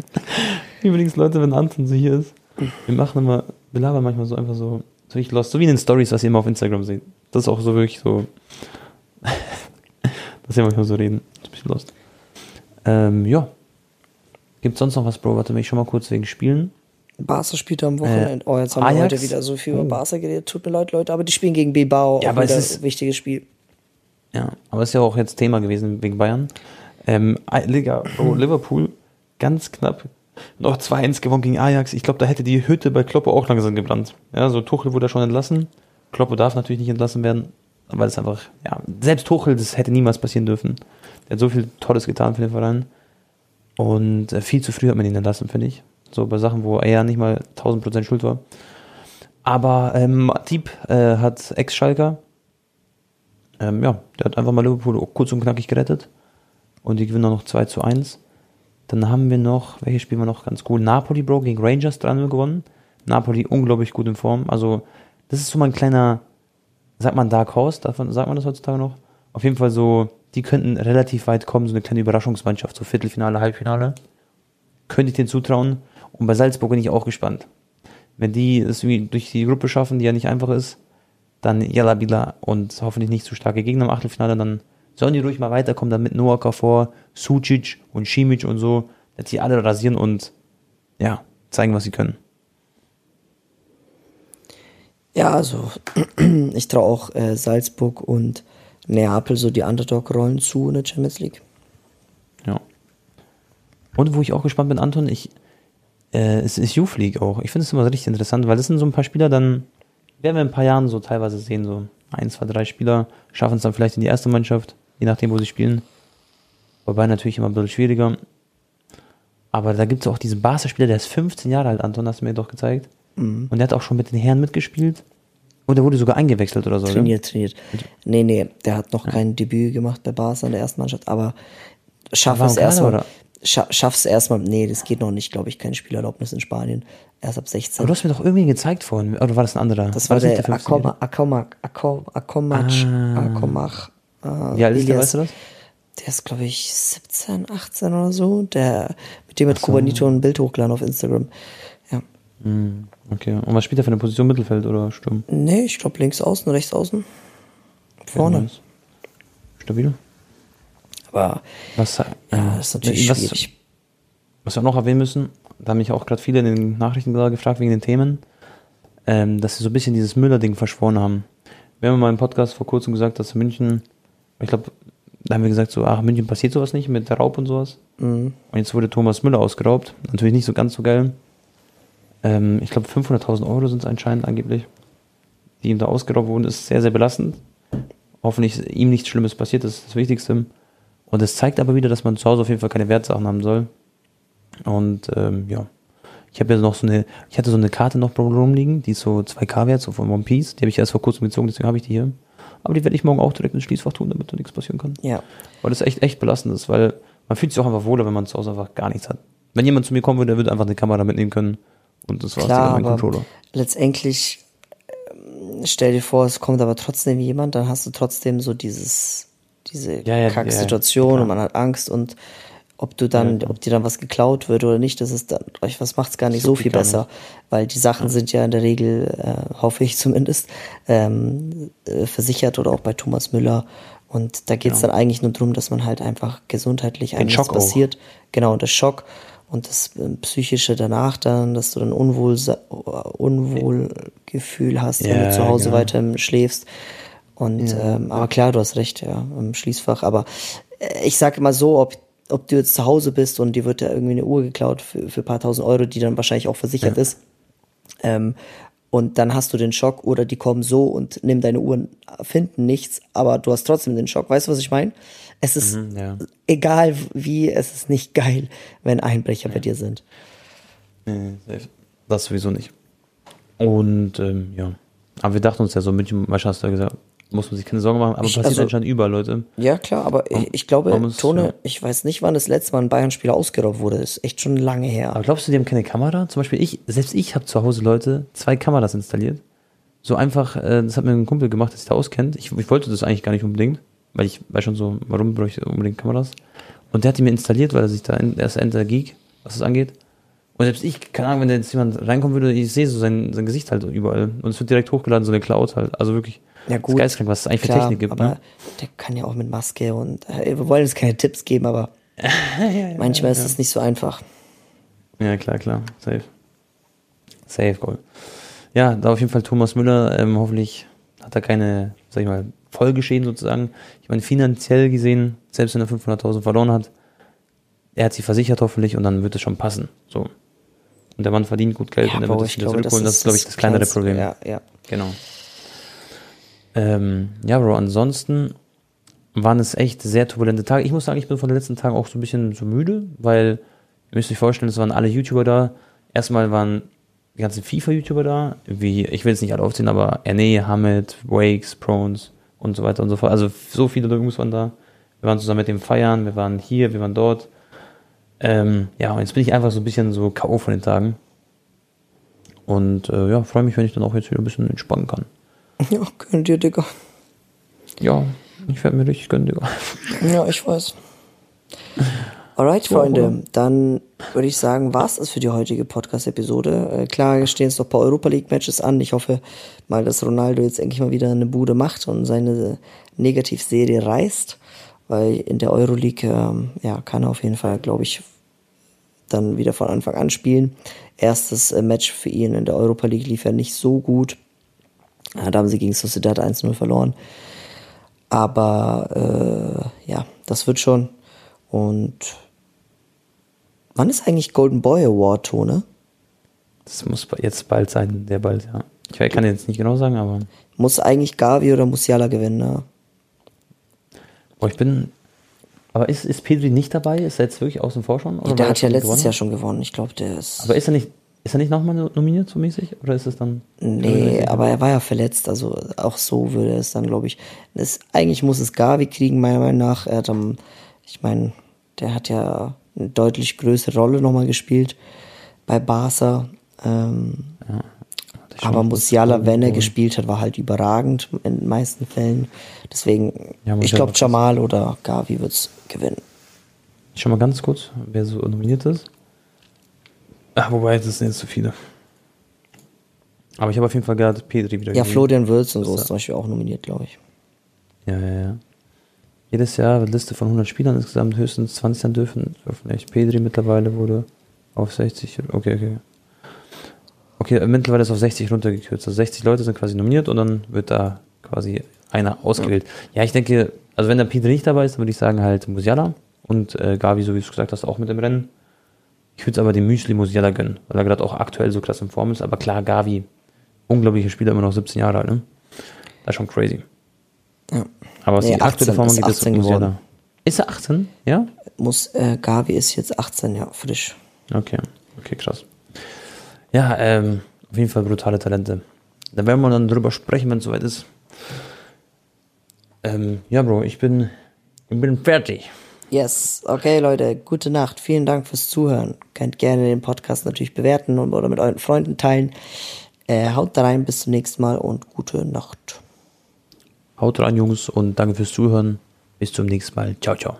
Übrigens, Leute, wenn Anton so hier ist, wir machen immer, wir labern manchmal so einfach so, so richtig lost, so wie in den Stories, was ihr immer auf Instagram seht. Das ist auch so wirklich so, dass wir manchmal so reden. Das ist ein bisschen lost. Ähm, ja. Gibt sonst noch was, Bro? Warte, ich schon mal kurz wegen Spielen. Barca spielt am Wochenende. oh, jetzt haben wir Ajax? heute wieder so viel über Barca geredet. Tut mir leid, Leute, aber die spielen gegen Bilbao. Ja, aber es ist- ein wichtiges Spiel. Ja, aber ist ja auch jetzt Thema gewesen wegen Bayern. Ähm, Liga, Bro, Liverpool, ganz knapp. Noch 2-1 gewonnen gegen Ajax. Ich glaube, da hätte die Hütte bei Kloppe auch langsam gebrannt. Ja, so Tuchel wurde schon entlassen. Kloppe darf natürlich nicht entlassen werden, weil es einfach, ja, selbst Tuchel, das hätte niemals passieren dürfen. Der hat so viel Tolles getan für den Verein. Und äh, viel zu früh hat man ihn entlassen, finde ich. So bei Sachen, wo er nicht mal 1000% schuld war. Aber ähm, Matip äh, hat Ex-Schalker, ähm, ja, der hat einfach mal Liverpool kurz und knackig gerettet. Und die gewinnen auch noch 2 zu 1. Dann haben wir noch, welches spielen wir noch ganz cool? Napoli, Bro, gegen Rangers 3-0 gewonnen. Napoli unglaublich gut in Form. Also, das ist so mal ein kleiner, sagt man Dark Horse, davon, sagt man das heutzutage noch? Auf jeden Fall so, die könnten relativ weit kommen, so eine kleine Überraschungsmannschaft, so Viertelfinale, Halbfinale. Könnte ich denen zutrauen. Und bei Salzburg bin ich auch gespannt. Wenn die es irgendwie durch die Gruppe schaffen, die ja nicht einfach ist, dann Jalabila und hoffentlich nicht zu starke Gegner im Achtelfinale, dann sollen die ruhig mal weiterkommen, dann mit Noah Kafor, Sucic und Simic und so, dass die alle rasieren und ja, zeigen, was sie können. Ja, also ich traue auch äh, Salzburg und Neapel so die Underdog-Rollen zu in der Champions League. Ja. Und wo ich auch gespannt bin, Anton, ich, äh, es ist Youth League auch. Ich finde es immer richtig interessant, weil das sind so ein paar Spieler, dann werden wir in ein paar Jahren so teilweise sehen, so ein, zwei, drei Spieler schaffen es dann vielleicht in die erste Mannschaft, je nachdem, wo sie spielen. Wobei natürlich immer ein bisschen schwieriger. Aber da gibt es auch diesen Barca-Spieler, der ist 15 Jahre alt, Anton, hast du mir doch gezeigt. Und der hat auch schon mit den Herren mitgespielt. Und der wurde sogar eingewechselt oder so. Trainiert, trainiert. Nee, nee, der hat noch kein Debüt gemacht bei Barca in der ersten Mannschaft, aber schaff War es erstmal. oder? Scha schaff's erstmal. Nee, das geht noch nicht, glaube ich, keine Spielerlaubnis in Spanien. Erst ab 16. Aber du hast mir doch irgendwie gezeigt vorhin. Oder war das ein anderer? das war nicht der 15-Jährige? Akoma, Akoma, Akoma, Akomach, Akomach. Äh, Wie alt ist der, weißt du das? Der ist, glaube ich, 17, 18 oder so. Der, mit dem hat Kubanito ein Bild hochgeladen auf Instagram. Ja. Hm, okay. Und was spielt er für eine Position? Mittelfeld oder Sturm? Nee, ich glaube links außen, rechts außen. Vorne. nice. Stabil. Aber Was, ja, das ist natürlich was, schwierig. was wir auch noch erwähnen müssen, da haben mich auch gerade viele in den Nachrichten gefragt wegen den Themen, ähm, dass sie so ein bisschen dieses Müller-Ding verschworen haben. Wir haben in meinem Podcast vor kurzem gesagt, dass München, ich glaube, da haben wir gesagt, so, ach, München passiert sowas nicht mit der Raub und sowas. Mhm. Und jetzt wurde Thomas Müller ausgeraubt. Natürlich nicht so ganz so geil. Ähm, ich glaube, 500.000 Euro sind es anscheinend angeblich, die ihm da ausgeraubt wurden. ist sehr, sehr belastend. Hoffentlich ist ihm nichts Schlimmes passiert, das ist das Wichtigste. Und es zeigt aber wieder, dass man zu Hause auf jeden Fall keine Wertsachen haben soll. Und ähm, ja, ich habe ja noch so eine, ich hatte so eine Karte noch rumliegen, die ist so 2K wert, so von One Piece. Die habe ich erst vor kurzem gezogen, deswegen habe ich die hier. Aber die werde ich morgen auch direkt ins Schließfach tun, damit da nichts passieren kann. Ja. Weil das echt, echt belastend ist, weil man fühlt sich auch einfach wohler, wenn man zu Hause einfach gar nichts hat. Wenn jemand zu mir kommen würde, der würde einfach eine Kamera mitnehmen können und das war's, Klar, mein aber Controller. letztendlich ähm, stell dir vor, es kommt aber trotzdem jemand, dann hast du trotzdem so dieses, diese Ja, ja, Kacksituation ja, und man hat Angst und ob du dann, ob dir dann was geklaut wird oder nicht, das ist dann, was macht's gar nicht so viel Super besser, weil die Sachen sind ja in der Regel, äh, hoffe ich zumindest, ähm, äh, versichert oder auch bei Thomas Müller und da geht's dann eigentlich nur drum, dass man halt einfach gesundheitlich nichts Schock auch. passiert, genau, und der Schock und das äh, Psychische danach dann, dass du dann Unwohl, Unwohlgefühl hast, wenn Ja, du zu Hause genau. weiter schläfst. Und ähm, aber klar, du hast recht, ja, im Schließfach. Aber äh, ich sage immer so, ob, ob du jetzt zu Hause bist und dir wird ja irgendwie eine Uhr geklaut für, für ein paar tausend Euro, die dann wahrscheinlich auch versichert ist. Ähm, und dann hast du den Schock oder die kommen so und nehmen deine Uhren, finden nichts, aber du hast trotzdem den Schock. Weißt du, was ich meine? Es ist Mhm, ja. egal wie, es ist nicht geil, wenn Einbrecher bei dir sind. Nee. Das sowieso nicht. Und ähm, ja. Aber wir dachten uns ja so, München, hast du ja gesagt, muss man sich keine Sorgen machen, aber Ich- passiert also- anscheinend überall, Leute. Ja, klar, aber ich, ich glaube, muss- Tone, ja. ich weiß nicht, wann das letzte Mal ein Bayern-Spieler ausgeraubt wurde. Das ist echt schon lange her. Aber glaubst du, die haben keine Kamera? Zum Beispiel ich, selbst ich habe zu Hause Leute zwei Kameras installiert. So einfach, äh, das hat mir ein Kumpel gemacht, der sich da auskennt. Ich, ich wollte das eigentlich gar nicht unbedingt, weil ich weiß schon so, warum bräuchte ich unbedingt Kameras. Und der hat die mir installiert, weil er sich da, in, er ist Enter Geek, was das angeht. Und selbst ich, keine Ahnung, wenn da jetzt jemand reinkommen würde, ich sehe so sein, sein Gesicht halt überall. Und es wird direkt hochgeladen, so eine Cloud halt. Also wirklich, Ja, das gut. ist geisteskrank, was es eigentlich für Klar, Technik gibt. aber Ne? der kann ja auch mit Maske und äh, wir wollen jetzt keine Tipps geben, aber manchmal ist es nicht so einfach. Ja, klar, klar. Safe. Safe, Goal. Ja, da auf jeden Fall Thomas Müller. Ähm, hoffentlich hat er keine, sag ich mal, Folgeschäden sozusagen. Ich meine, finanziell gesehen, selbst wenn er 500.000 verloren hat, er hat sie versichert hoffentlich und dann wird es schon passen. So. Und der Mann verdient gut Geld und er wird es wieder zurückholen. Das ist, glaube ich, das kleinere Kleinste. Problem. Ja, ja. Genau. Ähm, ja, Bro, ansonsten waren es echt sehr turbulente Tage. Ich muss sagen, ich bin von den letzten Tagen auch so ein bisschen so müde, weil ihr müsst euch vorstellen, es waren alle YouTuber da. Erstmal waren die ganzen FIFA-YouTuber da, wie, ich will jetzt nicht alle aufzählen, aber Erne, Hamed, Wakes, Prones und so weiter und so fort. Also so viele Jungs waren da. Wir waren zusammen mit dem Feiern, wir waren hier, wir waren dort. Ähm, ja, und jetzt bin ich einfach so ein bisschen so K.O. von den Tagen. Und äh, ja, freue mich, wenn ich dann auch jetzt wieder ein bisschen entspannen kann. Ja, könnt ihr, Digga. Ja, ich werde mir richtig gönnen, Digga. Ja, ich weiß. Alright, Freunde, dann würde ich sagen, war's das für die heutige Podcast-Episode. Äh, klar, stehen jetzt noch ein paar Europa League-Matches an. Ich hoffe mal, dass Ronaldo jetzt endlich mal wieder eine Bude macht und seine Negativserie reißt. Weil in der Euroleague, ähm, ja, kann er auf jeden Fall, glaube ich, dann wieder von Anfang an spielen. Erstes äh, Match für ihn in der Europa League lief ja nicht so gut. Ja, da haben sie gegen Sociedad 1-0 verloren. Aber äh, ja, das wird schon. Und wann ist eigentlich Golden Boy Award, Tone? Das muss jetzt bald sein, der bald, ja. Ich kann jetzt nicht genau sagen, aber. Muss eigentlich Gavi oder Musiala gewinnen, ne? Boah, ich bin. Aber ist, ist Pedri nicht dabei? Ist er jetzt wirklich außen vor schon? Oder der hat ja letztes gewonnen? Jahr schon gewonnen. Ich glaube, der ist. Aber ist er nicht, ist er nicht nochmal nominiert so mäßig? Oder ist es dann. Nee, aber er war ja verletzt, also auch so würde es dann, glaube ich. Es, eigentlich muss es Gavi kriegen, meiner Meinung nach. Er hat ich meine, der hat ja eine deutlich größere Rolle nochmal gespielt bei Barca. Ähm, schon aber. Musiala, wenn er gespielt hat, war halt überragend in den meisten Fällen. Deswegen, Ja, ich glaube. Jamal oder Gavi wird's gewinnen. Schon mal ganz kurz, wer so nominiert ist. Ach, wobei, das sind jetzt zu viele. Aber ich habe auf jeden Fall gerade Pedri wieder Ja, gesehen. Florian Wirtz und so ist zum Beispiel auch nominiert, glaube ich. Ja, ja, ja. Jedes Jahr wird Liste von 100 Spielern insgesamt höchstens 20 dann dürfen. Vielleicht Pedri mittlerweile wurde auf 60. Okay, okay. Okay, mittlerweile ist auf 60 runtergekürzt. Also 60 Leute sind quasi nominiert und dann wird da quasi einer ausgewählt. Ja, ich denke, also wenn der Pedri nicht dabei ist, dann würde ich sagen halt Musiala und äh, Gavi, so wie du es gesagt hast, auch mit im Rennen. Ich würde es aber dem Müsli Musiala gönnen, weil er gerade auch aktuell so krass in Form ist. Aber klar, Gavi, unglaublicher Spieler, immer noch 17 Jahre alt, ne? Das ist schon crazy. Ja. Aber Nee, die aktuelle 18, Form 18 Musiala. geworden. Ist er 18? Ja? Muss, äh, Gavi ist jetzt 18, ja, frisch. Okay, okay, krass. Ja, ähm, auf jeden Fall brutale Talente. Da werden wir dann drüber sprechen, wenn es soweit ist. Ähm, ja, Bro, ich bin, ich bin fertig. Yes, okay Leute, gute Nacht. Vielen Dank fürs Zuhören. Könnt gerne den Podcast natürlich bewerten und, oder mit euren Freunden teilen. Äh, haut da rein, bis zum nächsten Mal und gute Nacht. Haut rein, Jungs, und danke fürs Zuhören. Bis zum nächsten Mal. Ciao, ciao.